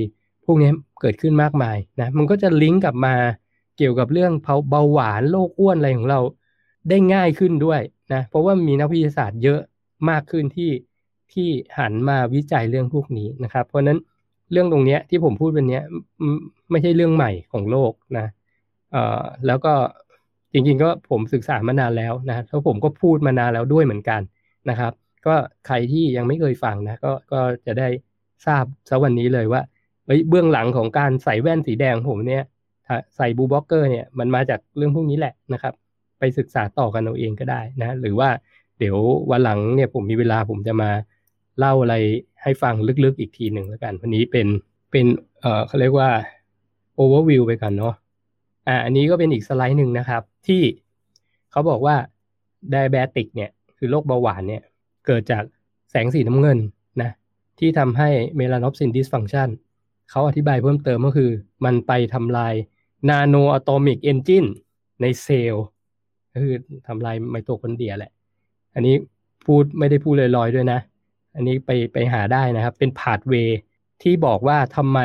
พวกนี้เกิดขึ้นมากมายนะมันก็จะลิงก์กลับมาเกี่ยวกับเรื่องเบาหวานโรคอ้วนอะไรของเราได้ง่ายขึ้นด้วยนะเพราะว่ามีนักวิทยาศาสตร์เยอะมากขึ้นที่ ที่หันมาวิจัยเรื่องพวกนี้นะครับ เพราะนั้นเรื่องตรงนี้ที่ผมพูดเป็นนี้ไม่ใช่เรื่องใหม่ของโลกนะเอ่อแล้วก็จริงๆก็ผมศึกษามานานแล้วนะแล้วผมก็พูดมานานแล้วด้วยเหมือนกันนะครับ ก็ใครที่ยังไม่เคยฟังนะก็ก็จะได้ทราบสักวันนี้เลยว่าเฮ้ยเบื้องหลังของการใส่แว่นสีแดงผมเนี่ยใส่บูบ็อกเกอร์เนี่ยมันมาจากเรื่องพวกนี้แหละนะครับ ไปศึกษาต่อกันเอาเองก็ได้นะ หรือว่าเดี๋ยววันหลังเนี่ยผมมีเวลาผมจะมา เล่าอะไรให้ฟังลึกๆอีกทีหนึ่งแล้วกัน วันนี้เป็นเป็นเอ่อเขาเรียกว่าโอเวอร์วิวไปกันเนาะอ่าอันนี้ก็เป็นอีกสไลด์หนึ่งนะครับ ที่เขาบอกว่า diabetic เนี่ยคือโรคเบาหวานเนี่ยเกิดจากแสงสีน้ำเงินนะที่ทำให้ melanopsin dysfunction เขาอธิบายเพิ่มเติมก็คือ มันไปทำลาย nano atomic engineในเซลล์ก็คือทำลายไมโตคอนเดรียแหละ อันนี้พูดไม่ได้พูดลอยๆด้วยนะ อันนี้ไปไปหาได้นะครับ เป็นพาดเวที่บอกว่าทำไม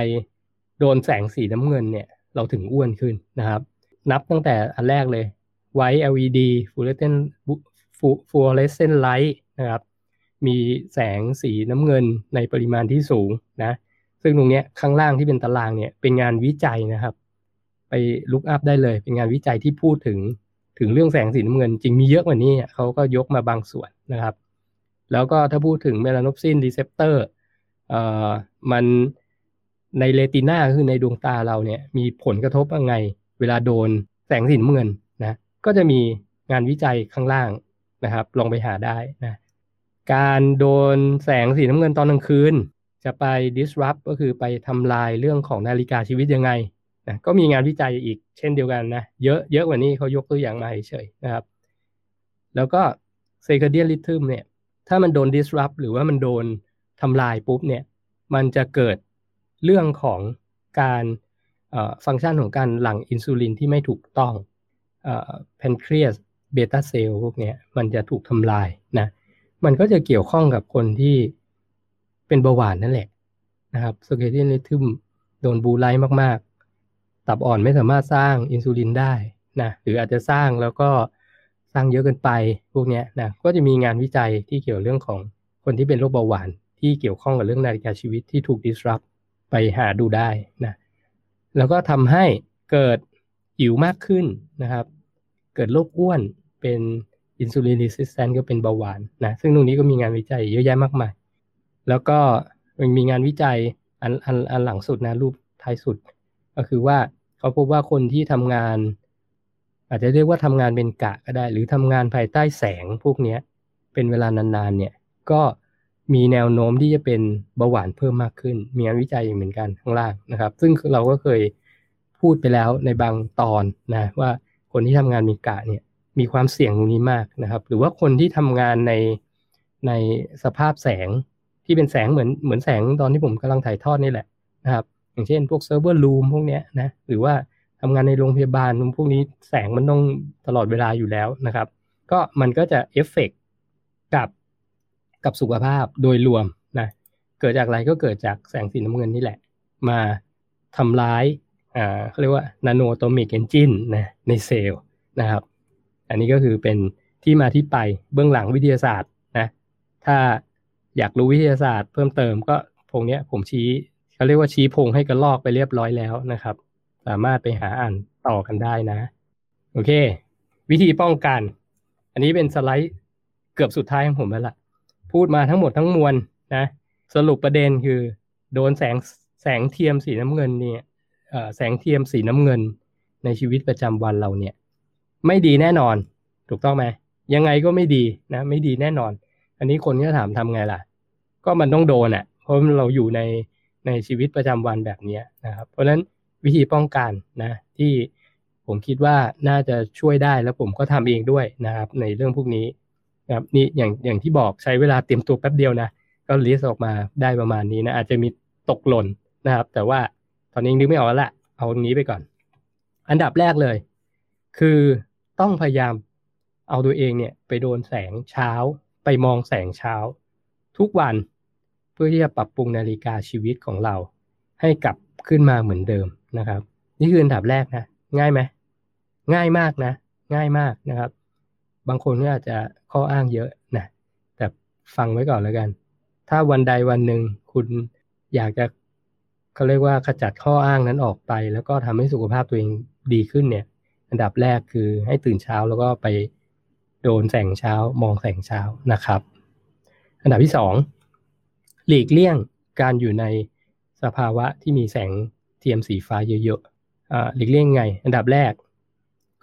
โดนแสงสีน้ำเงินเนี่ยเราถึงอ้วนขึ้นนะครับ นับตั้งแต่อันแรกเลยไว LED fluorescent fluorescent light นะครับ มีแสงสีน้ำเงินในปริมาณที่สูงนะ ซึ่งตรงนี้ข้างล่างที่เป็นตารางเนี่ยเป็นงานวิจัยนะครับ ไป look up ได้เลย เป็นงานวิจัยที่พูดถึงถึงเรื่องแสงสีน้ำเงิน จริงมีเยอะกว่านี้เขาก็ยกมาบางส่วนนะครับ แล้วก็ถ้าพูดถึง melanopsin receptor มันใน retina คือในดวงตาเราเนี่ยมีผลกระทบยังไง เวลาโดนแสงสีน้ำเงินนะก็จะมีงานวิจัยข้างล่างนะครับ ลองไปหาได้นะการโดนแสงสีน้ำเงินตอนกลางคืน จะไป disrupt ก็คือไปทำลายเรื่องของนาฬิกาชีวิตยังไงนะก็มีงานวิจัยอีกเช่นเดียวกันนะ เยอะเยอะกว่านี้เขายกตัวอย่างมาเฉยๆนะครับ แล้วก็ circadian rhythm เนี่ย ถ้ามันโดน disrupt หรือว่ามันโดนทำลายปุ๊บเนี่ย มันจะเกิดเรื่องของการฟังก์ชันของการหลั่งอินซูลินที่ไม่ถูกต้องแพนครีสเบต้าเซลล์พวกนี้มันจะถูกทำลายนะ มันก็จะเกี่ยวข้องกับคนที่เป็นเบาหวานนั่นแหละนะครับสเกตเดียนลิทึมโดนบูไลท์มากๆ ตับอ่อนไม่สามารถสร้างอินซูลินได้นะ หรืออาจจะสร้างแล้วก็ สร้างเยอะเกินไปพวกนี้นะก็จะมีงานวิจัยที่เกี่ยวเรื่องของคนที่เป็นโรคเบาหวาน ที่เกี่ยวข้องกับเรื่องนาฬิกาชีวิตที่ถูก disrupt ไปหาดูได้นะแล้วก็ทำให้เกิดหิวมากขึ้นนะครับ เกิดโรคอ้วนเป็นอินซูลินรีสิสแตนก็เป็นเบาหวานนะซึ่งตรงนี้ก็มีงานวิจัยเยอะแยะมากมาย แล้วก็มันมีงานวิจัยอันอันอันหลังสุดนะรูปท้ายสุด ก็คือว่าเขาพบว่าคนที่ทำงาน อาจจะเรียกว่าทำงานเป็นกะก็ได้ หรือทำงานภายใต้แสงพวกนี้เป็นเวลานานๆเนี่ยก็มีแนวโน้มที่จะเป็นเบาหวานเพิ่มมากขึ้น มีงานวิจัยเหมือนกันข้างล่างนะครับ ซึ่งเราก็เคยพูดไปแล้วในบางตอนนะว่าคนที่ทำงานมีกะเนี่ยมีความเสี่ยงตรงนี้มากนะครับ หรือว่าคนที่ทำงานในในสภาพแสงที่เป็นแสงเหมือนเหมือนแสงตอนที่ผมกำลังถ่ายทอดนี่แหละนะครับ อย่างเช่นพวก server room พวกนี้นะหรือว่า ทำงานในโรงพยาบาลพวกนี้แสงมันต้องตลอดเวลาอยู่แล้วนะครับ ก็มันก็จะเอฟเฟกกับกับสุขภาพโดยรวมนะเกิดจากอะไรก็เกิดจากแสงสีน้ำเงินนี่แหละ มาทำร้ายอ่าเขาเรียกว่า nano atomic engine นะในเซลล์นะครับ อันนี้ก็คือเป็นที่มาที่ไปเบื้องหลังวิทยาศาสตร์นะถ้าอยากรู้วิทยาศาสตร์เพิ่มเติมก็โพรงเนี้ยผมชี้เขาเรียกว่าชี้โพรงให้กระรอกไปเรียบร้อยแล้วนะครับ สามารถไปหาอ่านต่อกันได้นะ โอเค วิธีป้องกัน อันนี้เป็นสไลด์เกือบสุดท้ายของผมแล้วล่ะ พูดมาทั้งหมดทั้งมวลนะ สรุปประเด็นคือ โดนแสงแสงเทียมสีน้ำเงินเนี่ยแสงเทียมสีน้ำเงินในชีวิตประจำวันเราเนี่ย ไม่ดีแน่นอน ถูกต้องไหมยังไงก็ไม่ดีนะ ไม่ดีแน่นอน อันนี้คนก็ถามทำไงล่ะ ก็มันต้องโดนอะเพราะเราอยู่ในในชีวิตประจำวันแบบนี้นะครับ เพราะฉะนั้น วิธีป้องกันนะที่ผมคิดว่าน่าจะช่วยได้แล้วผมก็ทำเองด้วยนะครับ ในเรื่องพวกนี้นะครับนี่อย่างอย่างที่บอกใช้เวลาเตรียมตัวแป๊บเดียวนะก็ลิสต์ออกมาได้ประมาณนี้นะอาจจะมีตกหล่นนะครับ แต่ว่าตอนนี้นึกไม่ออกแล้วละเอาตรงนี้ไปก่อน อันดับแรกเลย คือต้องพยายามเอาตัวเองเนี่ยไปโดนแสงเช้า ไปมองแสงเช้า ทุกวันเพื่อที่จะปรับปรุงนาฬิกาชีวิตของเรา ให้กลับ ขึ้นมาเหมือนเดิมนะครับ นี่คืออันดับแรกนะ ง่ายไหมง่ายมากนะ ง่ายมากนะครับ บางคนก็อาจจะข้ออ้างเยอะนะแต่ฟังไว้ก่อนแล้วกัน ถ้าวันใดวันหนึ่งคุณอยากจะเขาเรียกว่าขจัดข้ออ้างนั้นออกไป แล้วก็ทำให้สุขภาพตัวเองดีขึ้นเนี่ย อันดับแรกคือให้ตื่นเช้าแล้วก็ไปโดนแสงเช้ามองแสงเช้านะครับ อันดับที่สองหลีกเลี่ยงการอยู่ใน สภาวะที่มีแสงเทียมสีฟ้าเยอะๆหลีกเลี่ยงไง อันดับแรก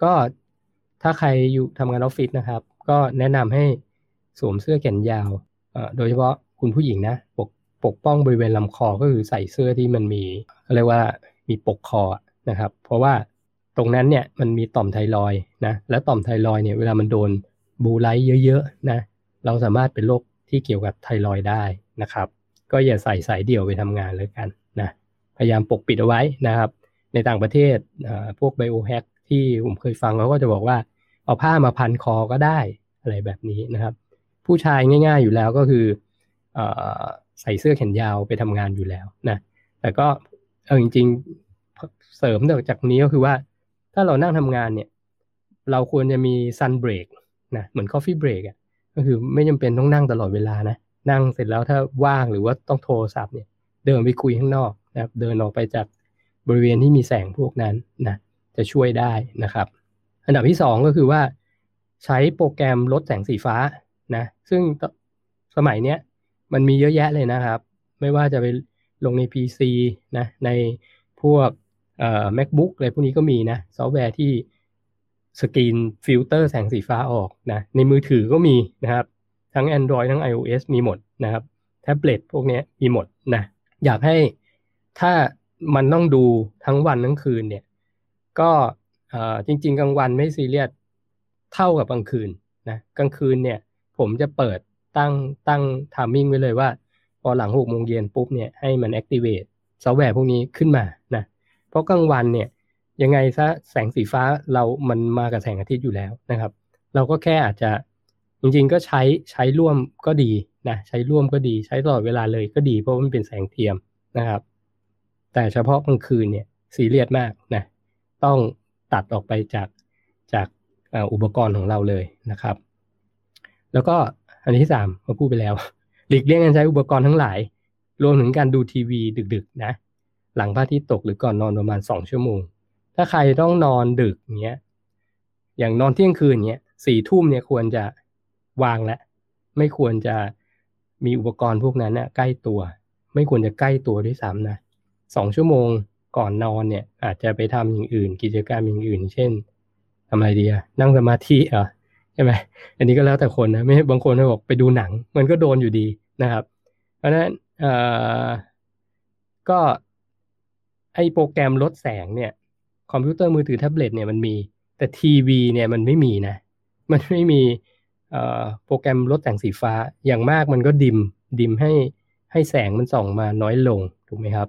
ก็ถ้าใครอยู่ทำงานออฟฟิศนะครับ ก็แนะนำให้สวมเสื้อแขนยาวโดยเฉพาะคุณผู้หญิงนะปกปกป้องบริเวณลำคอก็คือใส่เสื้อที่มันมีเรียกว่ามีปกคอนะครับ เพราะว่าตรงนั้นเนี่ยมันมีต่อมไทรอยนะแล้วต่อมไทรอยเนี่ยเวลามันโดนบูไลท์เยอะๆนะเราสามารถเป็นโรคที่เกี่ยวกับไทรอยได้นะครับ ก็อย่าใส่สายเดี่ยวไปทำงานเลยกันนะพยายามปกปิดเอาไว้นะครับ ในต่างประเทศพวกไบโอแฮกที่ผมเคยฟังเขาก็จะบอกว่า เอาผ้ามาพันคอก็ได้อะไรแบบนี้นะครับ ผู้ชายง่าย ๆอยู่แล้วก็คือใส่เสื้อแขนยาวไปทำงานอยู่แล้วนะแต่ก็เอาจริงๆเสริมจากนี้ก็คือว่า ถ้าเรานั่งทำงานเนี่ย เราควรจะมี sun break นะเหมือน coffee break อะก็คือไม่จำเป็นต้องนั่งตลอดเวลานะ นั่งเสร็จแล้วถ้าว่างหรือว่าต้องโทรศัพท์เนี่ย เดินไปคุยข้างนอกนะครับ เดินออกไปจากบริเวณที่มีแสงพวกนั้นนะจะช่วยได้นะครับ อันดับที่ 2 ก็คือว่า ใช้โปรแกรมลดแสงสีฟ้านะซึ่งสมัยเนี้ยมันมีเยอะแยะเลยนะครับ ไม่ว่าจะไปลงใน PC นะในพวกเอ่อ macbook อะไรพวกนี้ก็มีนะซอฟต์แวร์ที่ screen filter แสงสีฟ้าออกนะในมือถือก็มีนะครับ ทั้ง Android ทั้ง iOS มีหมดนะครับแท็บเล็ตพวกนี้มีหมดนะอยากให้ถ้ามันต้องดูทั้งวันทั้งคืนเนี่ย ก็จริง ๆ กลางวันไม่ซีเรียสเท่ากับกลางคืนนะกลางคืนเนี่ย ผมจะเปิดตั้งตั้ง timing ไว้เลยว่า พอหลังหกโมงเย็นปุ๊บเนี่ยให้มัน activate ซอฟต์แวร์พวกนี้ขึ้นมานะเพราะกลางวันเนี่ยยังไงซะแสงสีฟ้าเรามันมากับแสงอาทิตย์อยู่แล้วนะครับ เราก็แค่อาจจะ จริงๆก็ใช้ใช้ร่วมก็ดีนะใช้ร่วมก็ดีใช้ตลอดเวลาเลยก็ดีเพราะมันเป็นแสงเทียมนะครับ แต่เฉพาะกลางคืนเนี่ยซีเรียสมากนะต้องตัดออกไปจากจากอุปกรณ์ของเราเลยนะครับ แล้วก็อันที่สามมาพูดไปแล้ว หลีกเลี่ยงการใช้อุปกรณ์ทั้งหลาย รวมถึงการดูทีวีดึกๆนะ หลังพระอาทิตย์ตกหรือก่อนนอนประมาณสองชั่วโมง ถ้าใครต้องนอนดึกเงี้ย อย่างนอนเที่ยงคืนเงี้ยสี่ทุ่มเนี่ยควรจะ วางแล้วไม่ควรจะมีอุปกรณ์พวกนั้นนะใกล้ตัว ไม่ควรจะใกล้ตัวด้วยซ้ำนะสองชั่วโมงก่อนนอนเนี่ย อาจจะไปทำอย่างอื่น กิจกรรมอย่างอื่น เช่นทำอะไรดีอะนั่งสมาธิอะใช่ไหมอันนี้ก็แล้วแต่คนนะไม่บางคนบอกไปดูหนัง มันก็โดนอยู่ดีนะครับ เพราะนั้นเออก็ไอโปรแกรมลดแสงเนี่ย คอมพิวเตอร์มือถือแท็บเล็ตเนี่ยมันมี แต่ทีวีเนี่ยมันไม่มีนะ มันไม่มี โปรแกรมลดแสงสีฟ้าอย่างมากมันก็ดิมdim ให้ให้แสงมันส่องมาน้อยลงถูกไหมครับ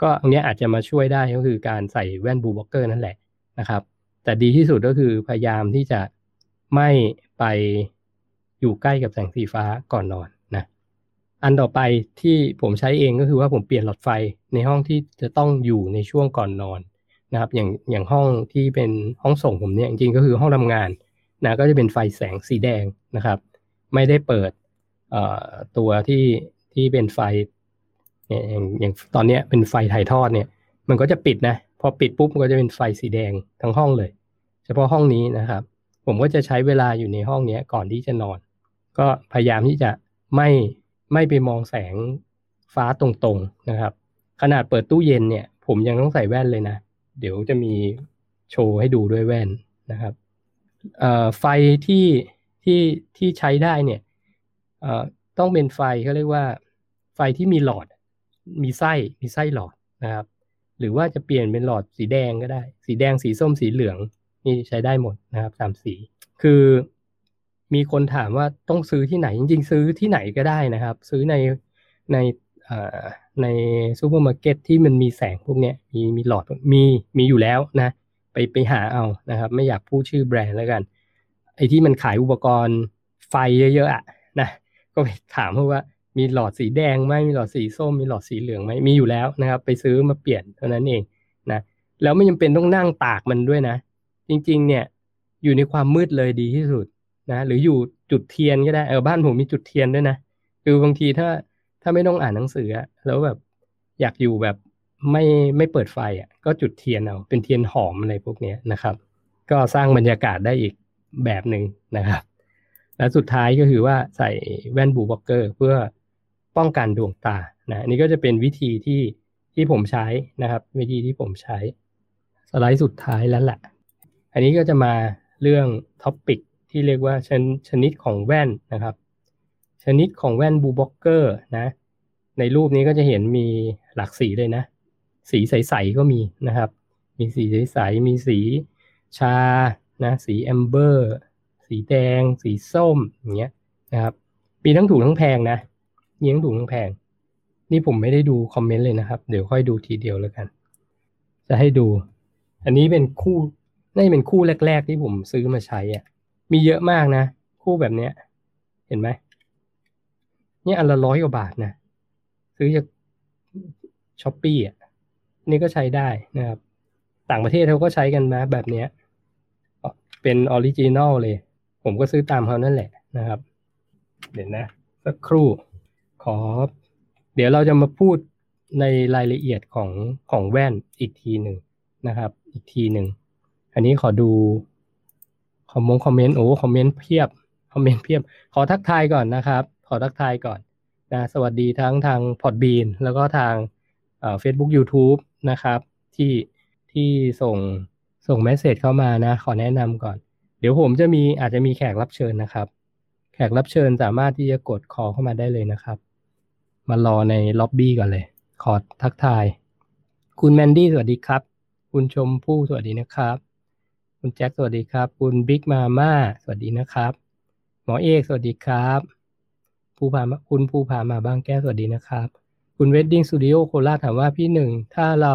ก็อันนี้อาจจะมาช่วยได้ก็คือการใส่แว่น blue blocker นั่นแหละนะครับ แต่ดีที่สุดก็คือพยายามที่จะไม่ไปอยู่ใกล้กับแสงสีฟ้าก่อนนอนนะอันต่อไปที่ผมใช้เองก็คือว่าผมเปลี่ยนหลอดไฟในห้องที่จะต้องอยู่ในช่วงก่อนนอนนะครับ อย่างอย่างห้องที่เป็นห้องส่งผมเนี่ยจริงๆก็คือห้องทำงาน นะก็จะเป็นไฟแสงสีแดงนะครับ ไม่ได้เปิดตัวที่ที่เป็นไฟอย่างอย่างตอนนี้เป็นไฟถ่ายทอดเนี่ย มันก็จะปิดนะ พอปิดปุ๊บมันก็จะเป็นไฟสีแดงทั้งห้องเลย เฉพาะห้องนี้นะครับ ผมก็จะใช้เวลาอยู่ในห้องนี้ก่อนที่จะนอน ก็พยายามที่จะไม่ไม่ไปมองแสงฟ้าตรงๆนะครับ ขนาดเปิดตู้เย็นเนี่ย ผมยังต้องใส่แว่นเลยนะ เดี๋ยวจะมีโชว์ให้ดูด้วยแว่นนะครับ ไฟที่ที่ที่ใช้ได้เนี่ยต้องเป็นไฟเขาเรียกว่าไฟที่มีหลอด มีไส้มีไส้หลอดนะครับ หรือว่าจะเปลี่ยนเป็นหลอดสีแดงก็ได้ สีแดงสีส้มสีเหลืองนี่ใช้ได้หมดนะครับสามสี คือมีคนถามว่าต้องซื้อที่ไหนจริงๆ ซื้อที่ไหนก็ได้นะครับ ซื้อในในในซูเปอร์มาร์เก็ตที่มันมีแสงพวกนี้มีมีหลอดมีมีอยู่แล้วนะ ไปไปหาเอานะครับ ไม่อยากพูดชื่อแบรนด์แล้วกัน ไอ้ที่มันขายอุปกรณ์ไฟเยอะๆอะนะก็ไปถามเขาว่ามีหลอดสีแดงไหมมีหลอดสีส้ม มีหลอดสีเหลืองไหมมีอยู่แล้วนะครับ ไปซื้อมาเปลี่ยนเท่านั้นเองนะแล้วไม่จำเป็นต้องนั่งตากมันด้วยนะ จริงๆ เนี่ยอยู่ในความมืดเลยดีที่สุดนะหรืออยู่จุดเทียนก็ได้เออบ้านผมมีจุดเทียนด้วยนะคือบางทีถ้าถ้าไม่ต้องอ่านหนังสือแล้วแบบอยากอยู่แบบ ไม่ไม่เปิดไฟอะก็จุดเทียนเอาเป็นเทียนหอมอะไรพวกนี้นะครับ ก็สร้างบรรยากาศได้อีกแบบหนึ่งนะครับ และสุดท้ายก็คือว่าใส่แว่น blue blocker เพื่อป้องกันดวงตานะอันนี้ก็จะเป็นวิธีที่ที่ผมใช้นะครับ วิธีที่ผมใช้ สไลด์สุดท้ายแล้วแหละอันนี้ก็จะมาเรื่องtopic ที่เรียกว่าชนชนิดของแว่นนะครับ ชนิดของแว่น blue blocker นะ ในรูปนี้ก็จะเห็นมีหลากสีเลยนะ สีใสๆก็มีนะครับ มีสีใสๆมีสีชานะสี amber สีแดง สีส้มอย่างเงี้ยนะครับมีทั้งถูกทั้งแพงนะมีทั้งถูกทั้งแพง นี่ผมไม่ได้ดูคอมเมนต์เลยนะครับ เดี๋ยวค่อยดูทีเดียวแล้วกัน จะให้ดู อันนี้เป็นคู่น่าจะเป็นคู่แรก ๆ ที่ผมซื้อมาใช้อะมีเยอะมากนะ คู่แบบเนี้ย เห็นไหมเนี่ยอันละร้อยกว่าบาทนะ ซื้อจาก Shopee อะ นี่ก็ใช้ได้นะครับ ต่างประเทศเขาก็ใช้กันนะแบบนี้เป็น original เลย ผมก็ซื้อตามเขานั่นแหละนะครับ เดี๋ยวนะ สักครู่ขอ เดี๋ยวเราจะมาพูดในรายละเอียดของของแว่นอีกทีหนึ่งนะครับ อีกทีหนึ่ง อันนี้ขอดูคอมมงคอมเมนต์โอ้คอมเมนต์เพียบคอมเมนต์เพียบ ขอทักทายก่อนนะครับ ขอทักทายก่อนนะสวัสดีทั้งทาง Podbean แล้วก็ทาง เฟซบุ๊กยูทูบนะครับ ที่ที่ส่งส่ง message เข้ามานะ ขอแนะนำก่อน เดี๋ยวผมจะมีอาจจะมีแขกรับเชิญนะครับ แขกรับเชิญสามารถที่จะกด call เข้ามาได้เลยนะครับ มารอในล็อบบี้ก่อนเลย ขอทักทาย คุณแมนดี้สวัสดีครับ คุณชมพู่สวัสดีนะครับ คุณแจ็คสวัสดีครับ คุณบิ๊กมาม่าสวัสดีนะครับ หมอเอกสวัสดีครับ ผู้พาคุณผู้พามาบ้างแก้สวัสดีนะครับ คุณเวดดิ้งสตูดิโอโคราชถามว่าพี่หนึ่ง ถ้าเรา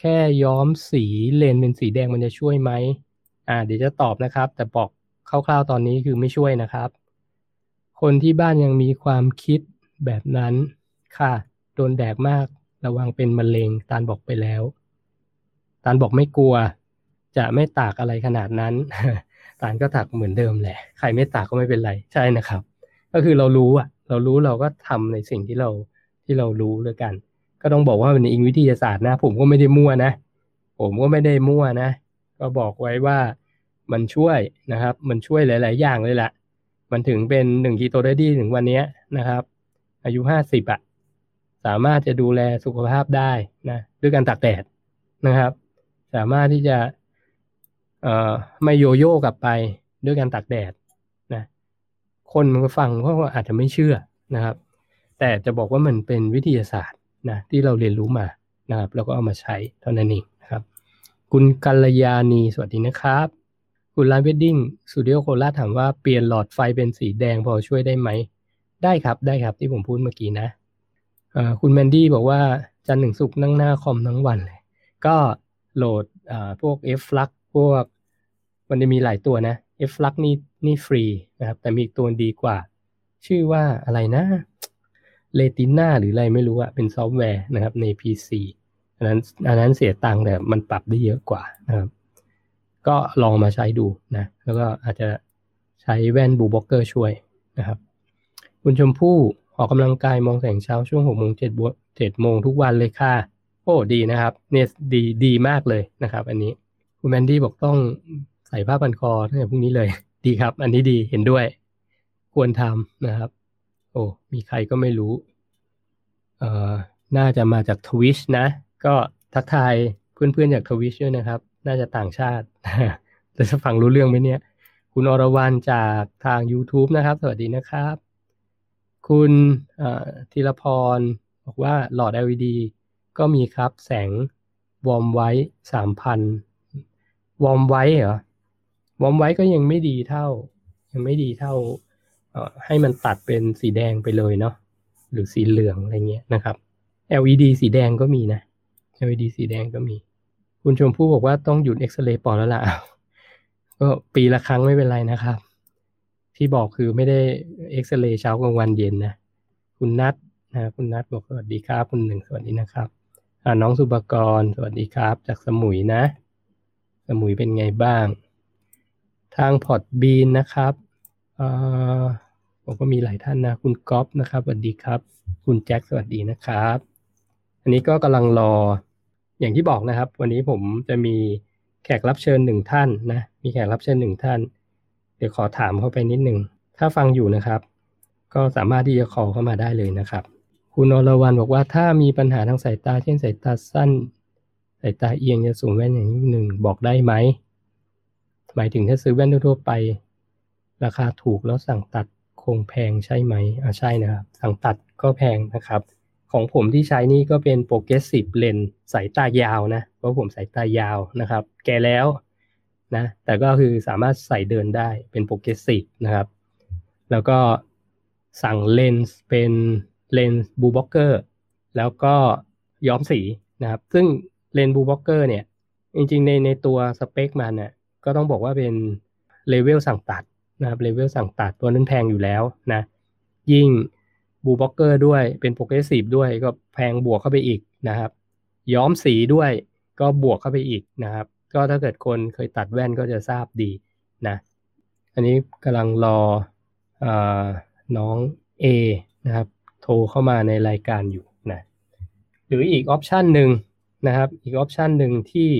แค่ย้อมสีเลนส์เป็นสีแดงมันจะช่วยไหมอ่า เดี๋ยวจะตอบนะครับ แต่บอกคร่าวๆตอนนี้คือไม่ช่วยนะครับ คนที่บ้านยังมีความคิดแบบนั้นค่ะ โดนแดดมากระวังเป็นมะเร็งตานบอกไปแล้วตานบอกไม่กลัว จะไม่ตากอะไรขนาดนั้นตานก็ตากเหมือนเดิมแหละ ใครไม่ตากก็ไม่เป็นไรใช่นะครับ ก็คือเรารู้อะเรารู้เราก็ทำในสิ่งที่เรา ที่เรารู้เลยกัน ก็ต้องบอกว่าเป็นอิงวิทยาศาสตร์นะ ผมก็ไม่ได้มั่วนะ ผมก็ไม่ได้มั่วนะ ก็บอกไว้ว่ามันช่วยนะครับ มันช่วยหลาย ๆ อย่างเลยแหละมันถึงเป็นหนึ่งกีโตได้ดีถึงวันนี้นะครับ อายุห้าสิบอะสามารถจะดูแลสุขภาพได้นะด้วยการตากแดดนะครับ สามารถที่จะเอ่อไม่โยโย่กลับไปด้วยการตากแดดนะ คนมันฟังก็อาจจะไม่เชื่อนะครับ แต่จะบอกว่ามันเป็นวิทยาศาสตร์นะที่เราเรียนรู้มานะครับแล้วก็เอามาใช้เท่านั้นเองนะครับ คุณกัลยาณีสวัสดีนะครับ คุณร้านเวดดิ้งสตูดิโอโคราชถามว่าเปลี่ยนหลอดไฟเป็นสีแดงพอช่วยได้ไหม ได้ครับได้ครับที่ผมพูดเมื่อกี้นะคุณแมนดี้บอกว่าจารย์หนึ่งสุกนั่งหน้าคอมทั้งวันเลย ก็โหลดพวก F Flux พวกมันจะมีหลายตัวนะ F Flux นี่นี่ฟรีนะครับแต่มีอีกตัวดีกว่า ชื่อว่าอะไรนะ เลติน่าหรืออะไรไม่รู้อะเป็นซอฟต์แวร์นะครับใน PC อันนั้นอันนั้นเสียตังค์แต่มันปรับได้เยอะกว่านะครับ ก็ลองมาใช้ดูนะ แล้วก็อาจจะใช้แว่น blue blocker ช่วยนะครับ คุณชมพู่ออกกำลังกายมองแสงเช้าช่วงหกโมงเจ็ดเจ็ดโมงทุกวันเลยค่ะ โอ้ดีนะครับ เนี่ยดีดีมากเลยนะครับ อันนี้คุณแมนดี้บอกต้องใส่ผ้าพันคอตั้งแต่พรุ่งนี้เลย ดีครับ อันนี้ดีเห็นด้วย ควรทำนะครับ โอ้มีใครก็ไม่รู้ เอ่อ น่าจะมาจากทวิชนะ ก็ทักทายเพื่อนๆจากทวิชด้วยนะครับ น่าจะต่างชาติจะฟังรู้เรื่องไหมเนี่ย คุณอรวรรณจากทาง YouTube นะครับ สวัสดีนะครับ คุณธีรพรบอกว่าหลอด LED ก็มีครับแสงวอมไว้สามพันวอมไว้เหรอวอมไว้ก็ยังไม่ดีเท่า ยังไม่ดีเท่า ให้มันตัดเป็นสีแดงไปเลยเนาะหรือสีเหลืองอะไรเงี้ยนะครับ LED สีแดงก็มีนะ LED สีแดงก็มี คุณชมพู่บอกว่าต้องหยุดเอ็กซเรย์ปอดแล้วล่ะก็ปีละครั้งไม่เป็นไรนะครับ ที่บอกคือไม่ได้เอ็กซเรย์เช้ากลางวันเย็นนะ คุณนัทนะคุณนัทบอกสวัสดีครับ คุณหนึ่งสวัสดีนะครับน้องสุบกร สวัสดีครับ จากสมุยนะ สมุยเป็นไงบ้าง ทางพอร์ตบีนนะครับ ผมก็มีหลายท่านนะ คุณก๊อฟนะครับสวัสดีครับ คุณแจ็คสวัสดีนะครับ อันนี้ก็กำลังรออย่างที่บอกนะครับ วันนี้ผมจะมีแขกรับเชิญหนึ่งท่านนะ มีแขกรับเชิญหนึ่งท่าน เดี๋ยวขอถามเข้าไปนิดหนึ่งถ้าฟังอยู่นะครับ ก็สามารถที่จะขอเข้ามาได้เลยนะครับ คุณอรวรรณบอกว่าถ้ามีปัญหาทางสายตา เช่นสายตาสั้น สายตาเอียงจะสูงแว่นอย่างนี้หนึ่งบอกได้ไหมหมายถึงถ้าซื้อแว่นทั่วไป ราคาถูกแล้วสั่งตัด งแพงใช่ไหมอ่าใช่นะครับสั่งตัดก็แพงนะครับ ของผมที่ใช้นี่ก็เป็น progressive เลนส์สายตายาวนะเพราะผมสายตายาวนะครับ แก่แล้วนะแต่ก็คือสามารถใส่เดินได้เป็น progressive นะครับ แล้วก็สั่งเลนส์เป็นเลนส์ blue blocker แล้วก็ย้อมสีนะครับ ซึ่งเลนส์ blue blocker เนี่ย จริงๆ ในในตัวสเปคมันเนี่ยก็ต้องบอกว่าเป็นเลเวลสั่งตัด นะครับเลเวลสั่งตัดตัวนั้นแพงอยู่แล้วนะ ยิ่ง blue blocker ด้วยเป็น progressive ด้วยก็แพงบวกเข้าไปอีกนะครับ ย้อมสีด้วยก็บวกเข้าไปอีกนะครับ ก็ถ้าเกิดคนเคยตัดแว่นก็จะทราบดีนะ อันนี้กำลังรออน้อง A นะครับ โทรเข้ามาในรายการอยู่นะหรืออีก option หนึ่งนะครับ อีก option หนึ่งที่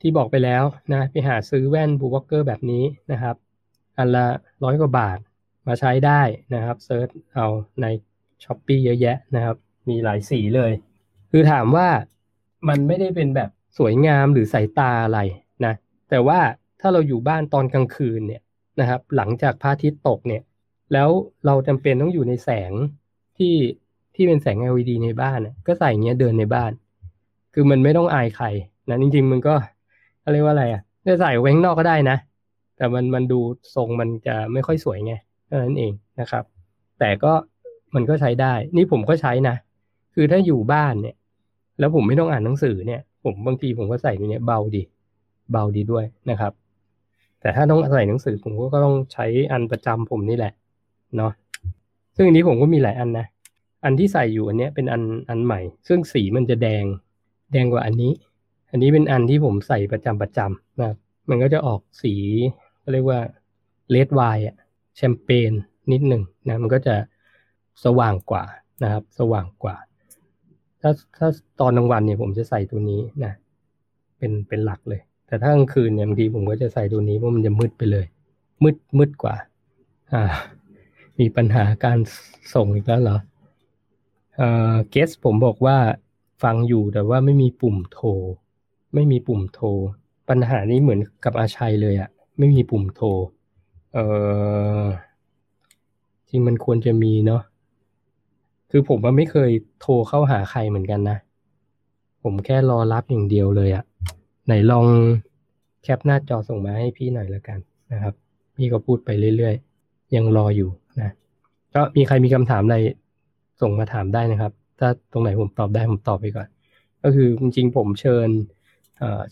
ที่บอกไปแล้วนะไปหาซื้อแว่น blue blocker แบบนี้นะครับ อันละร้อยกว่าบาทมาใช้ได้นะครับ search เอาในช้อปปีเยอะแยะนะครับ มีหลายสีเลย คือถามว่ามันไม่ได้เป็นแบบสวยงามหรือสายตาอะไรนะแต่ว่าถ้าเราอยู่บ้านตอนกลางคืนเนี่ยนะครับ หลังจากพระอาทิตย์ตกเนี่ย แล้วเราจำเป็นต้องอยู่ในแสงที่ที่เป็นแสง LED ในบ้านก็ใส่เงี้ยเดินในบ้าน คือมันไม่ต้องอายใครนะจริง ๆ มันก็เรียกว่าอะไรอะจะใส่ไว้ข้างนอกก็ได้นะ แต่มันมันดูทรงมันจะไม่ค่อยสวยไงเท่านั้นเองนะครับ แต่ก็มันก็ใช้ได้ นี่ผมก็ใช้นะ คือถ้าอยู่บ้านเนี่ย แล้วผมไม่ต้องอ่านหนังสือเนี่ย ผมบางทีผมก็ใส่เนี้ยเบาดี เบาดีด้วยนะครับ แต่ถ้าต้องใส่หนังสือผมก็ต้องใช้อันประจำผมนี่แหละ เนาะ ซึ่งอันนี้ผมก็มีหลายอันนะ อันที่ใส่อยู่อันเนี้ยเป็นอันอันใหม่ ซึ่งสีมันจะแดง แดงกว่าอันนี้ อันนี้เป็นอันที่ผมใส่ประจำประจำนะมันก็จะออกสี เรียกว่าเลดไวน์อะแชมเปญนิดหนึ่งนะมันก็จะสว่างกว่านะครับ สว่างกว่า ถ้าถ้าตอนกลางวันเนี่ยผมจะใส่ตัวนี้นะเป็นเป็นหลักเลย แต่ถ้ากลางคืนเนี่ยบางทีผมก็จะใส่ตัวนี้เพราะมันจะมืดไปเลย มืดมืดกว่า อ่า มีปัญหาการส่งอีกแล้วเหรอเอ่อเกสผมบอกว่าฟังอยู่แต่ว่าไม่มีปุ่มโทร ไม่มีปุ่มโทร ปัญหานี้เหมือนกับอาชัยเลยอะ ไม่มีปุ่มโทร เออจริงมันควรจะมีเนาะ คือผมว่าไม่เคยโทรเข้าหาใครเหมือนกันนะ ผมแค่รอรับอย่างเดียวเลยอะไหนลองแคปหน้าจอส่งมาให้พี่หน่อยละกันนะครับ พี่ก็พูดไปเรื่อยๆ ยังรออยู่นะ ก็มีใครมีคำถามอะไรส่งมาถามได้นะครับ ถ้าตรงไหนผมตอบได้ผมตอบไปก่อน ก็คือจริงๆผมเชิญ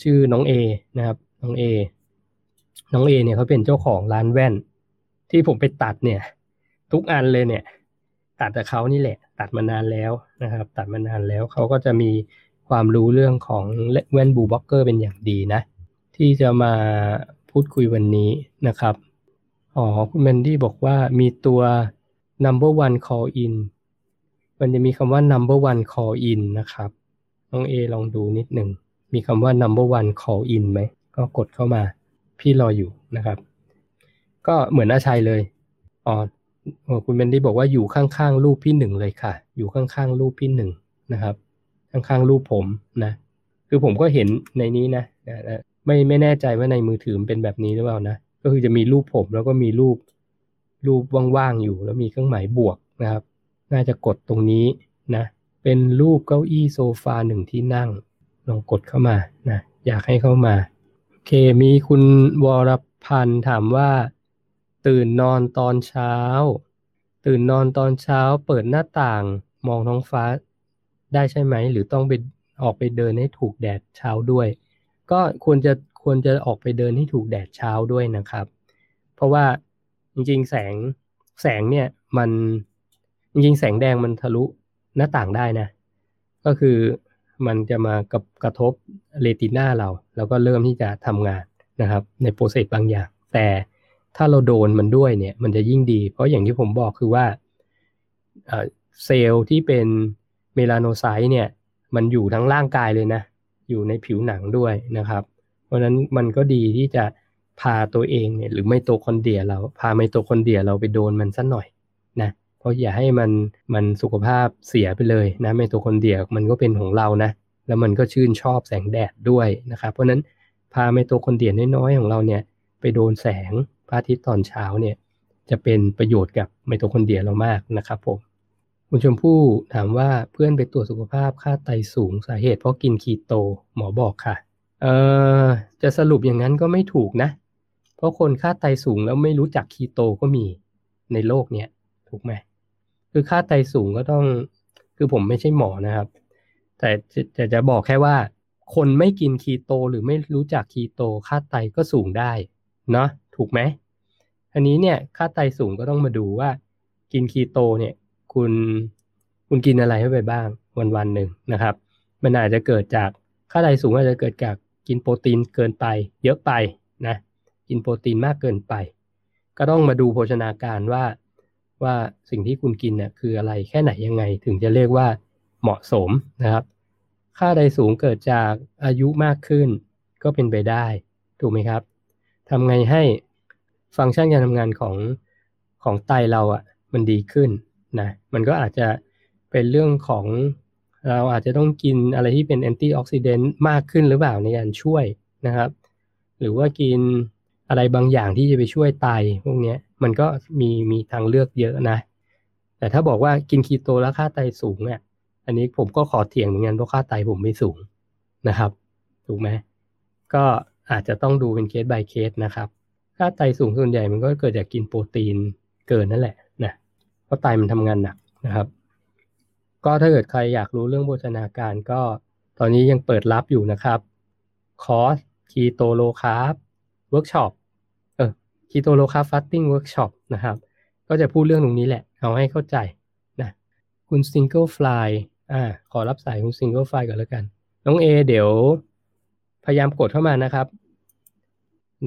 ชื่อน้องเอนะครับ น้องเอ น้องเอเนี่ยเขาเป็นเจ้าของร้านแว่น ที่ผมไปตัดเนี่ย ทุกอันเลยเนี่ย ตัดจากเขานี่แหละ ตัดมานานแล้วนะครับ ตัดมานานแล้วเขาก็จะมีความรู้เรื่องของแว่น blue blocker เป็นอย่างดีนะ ที่จะมาพูดคุยวันนี้นะครับอ๋อคุณแมนดี้บอกว่ามีตัว number one call in มันจะมีคำว่า number one call in นะครับน้องเอลองดูนิดหนึ่งมีคำว่า number one call in ไหม ก็กดเข้ามา พี่รออยู่นะครับ ก็เหมือนอาชัยเลยอ๋อคุณแมนดี้บอกว่าอยู่ข้างๆรูปพี่หนึ่งเลยค่ะ อยู่ข้างๆรูปพี่หนึ่งนะครับ ข้างๆรูปผมนะ คือผมก็เห็นในนี้นะไม่ไม่แน่ใจว่าในมือถือมันเป็นแบบนี้หรือเปล่านะ ก็คือจะมีรูปผมแล้วก็มีรูปรูปว่างๆอยู่ แล้วมีเครื่องหมายบวกนะครับ น่าจะกดตรงนี้นะ เป็นรูปเก้าอี้โซฟาหนึ่งที่นั่ง ลองกดเข้ามานะ อยากให้เข้ามา เค มีคุณวรพันธ์ถามว่า ตื่นนอนตอนเช้า ตื่นนอนตอนเช้า เปิดหน้าต่างมองท้องฟ้าได้ใช่ไหม หรือต้องไปออกไปเดินให้ถูกแดดเช้าด้วย ก็ควรจะควรจะออกไปเดินให้ถูกแดดเช้าด้วยนะครับ เพราะว่าจริงๆแสงแสงเนี่ยมันจริงๆแสงแดงมันทะลุหน้าต่างได้นะ ก็คือ มันจะมากับกระทบเรติน่าเรา แล้วก็เริ่มที่จะทำงานนะครับ ในโปรเซสบางอย่าง แต่ถ้าเราโดนมันด้วยเนี่ย มันจะยิ่งดี เพราะอย่างที่ผมบอกคือว่าเซลล์ที่เป็น melanocyte เนี่ย มันอยู่ทั้งร่างกายเลยนะ อยู่ในผิวหนังด้วยนะครับ เพราะนั้นมันก็ดีที่จะพาตัวเองเนี่ยหรือไมโตคอนเดรียเราพาไมโตคอนเดรียเราไปโดนมันสักหน่อยนะ เพราะอย่าให้มันมันสุขภาพเสียไปเลยนะไมโตคอนเดรียมันก็เป็นของเรานะ แล้วมันก็ชื่นชอบแสงแดดด้วยนะครับ เพราะฉะนั้นพาไมโตคอนเดรียน้อยๆของเราเนี่ยไปโดนแสงพระอาทิตย์ตอนเช้าเนี่ยจะเป็นประโยชน์กับไมโตคอนเดรียเรามากนะครับผมคุณชมพู่ถามว่าเพื่อนไปตรวจสุขภาพค่าไตสูงสาเหตุเพราะกินคีโตหมอบอกค่ะ เออจะสรุปอย่างนั้นก็ไม่ถูกนะ เพราะคนค่าไตสูงแล้วไม่รู้จักคีโตก็มีในโลกเนี้ยถูกไหม คือค่าไตสูงก็ต้อง คือผมไม่ใช่หมอนะครับ แต่จะจะบอกแค่ว่า คนไม่กินคีโตหรือไม่รู้จักคีโต ค่าไตก็สูงได้เนาะถูกไหมอันนี้เนี่ยค่าไตสูงก็ต้องมาดูว่า กินคีโตเนี่ย คุณคุณกินอะไรเข้าไปบ้างวันวันหนึ่งนะครับ มันอาจจะเกิดจากค่าไตสูงอาจจะเกิดจากกินโปรตีนเกินไป เยอะไปนะ กินโปรตีนมากเกินไป ก็ต้องมาดูโภชนาการว่า ว่าสิ่งที่คุณกินเนี่ยคืออะไรแค่ไหนยังไง ถึงจะเรียกว่าเหมาะสมนะครับ ค่าไตสูงเกิดจากอายุมากขึ้น ก็เป็นไปได้ถูกไหมครับทำไงให้ฟังก์ชันการทำงานของของไตเราอะ่ะมันดีขึ้นนะมันก็อาจจะเป็นเรื่องของเราอาจจะต้องกินอะไรที่เป็นแอนตี้ออกซิเดนต์มากขึ้นหรือเปล่าในการช่วยนะครับ หรือว่ากินอะไรบางอย่างที่จะไปช่วยไตพวกนี้ มันก็มีมีทางเลือกเยอะนะ แต่ถ้าบอกว่ากินคีโตแล้วค่าไตสูงเนี่ย อันนี้ผมก็ขอเถียงเหมือนกันเพราะค่าไตผมไม่สูงนะครับ ถูกไหมก็อาจจะต้องดูเป็นเคส by เคสนะครับ ค่าไตสูงส่วนใหญ่มันก็เกิดจากกินโปรตีนเกินนั่นแหละนะ เพราะไตมันทำงานหนักนะครับ ก็ถ้าเกิดใครอยากรู้เรื่องโภชนาการก็ตอนนี้ยังเปิดรับอยู่นะครับ คอร์สคีโต low carb เวิร์กช็อป คีโต low carb fasting เวิร์กช็อปนะครับ ก็จะพูดเรื่องตรงนี้แหละ เอาให้เข้าใจนะคุณซิงเกิลฟลายอ่าขอรับสายคุณซิงเกิลฟลายก่อนแล้วกัน น้องเอเดี๋ยวพยายามกดเข้ามานะครับ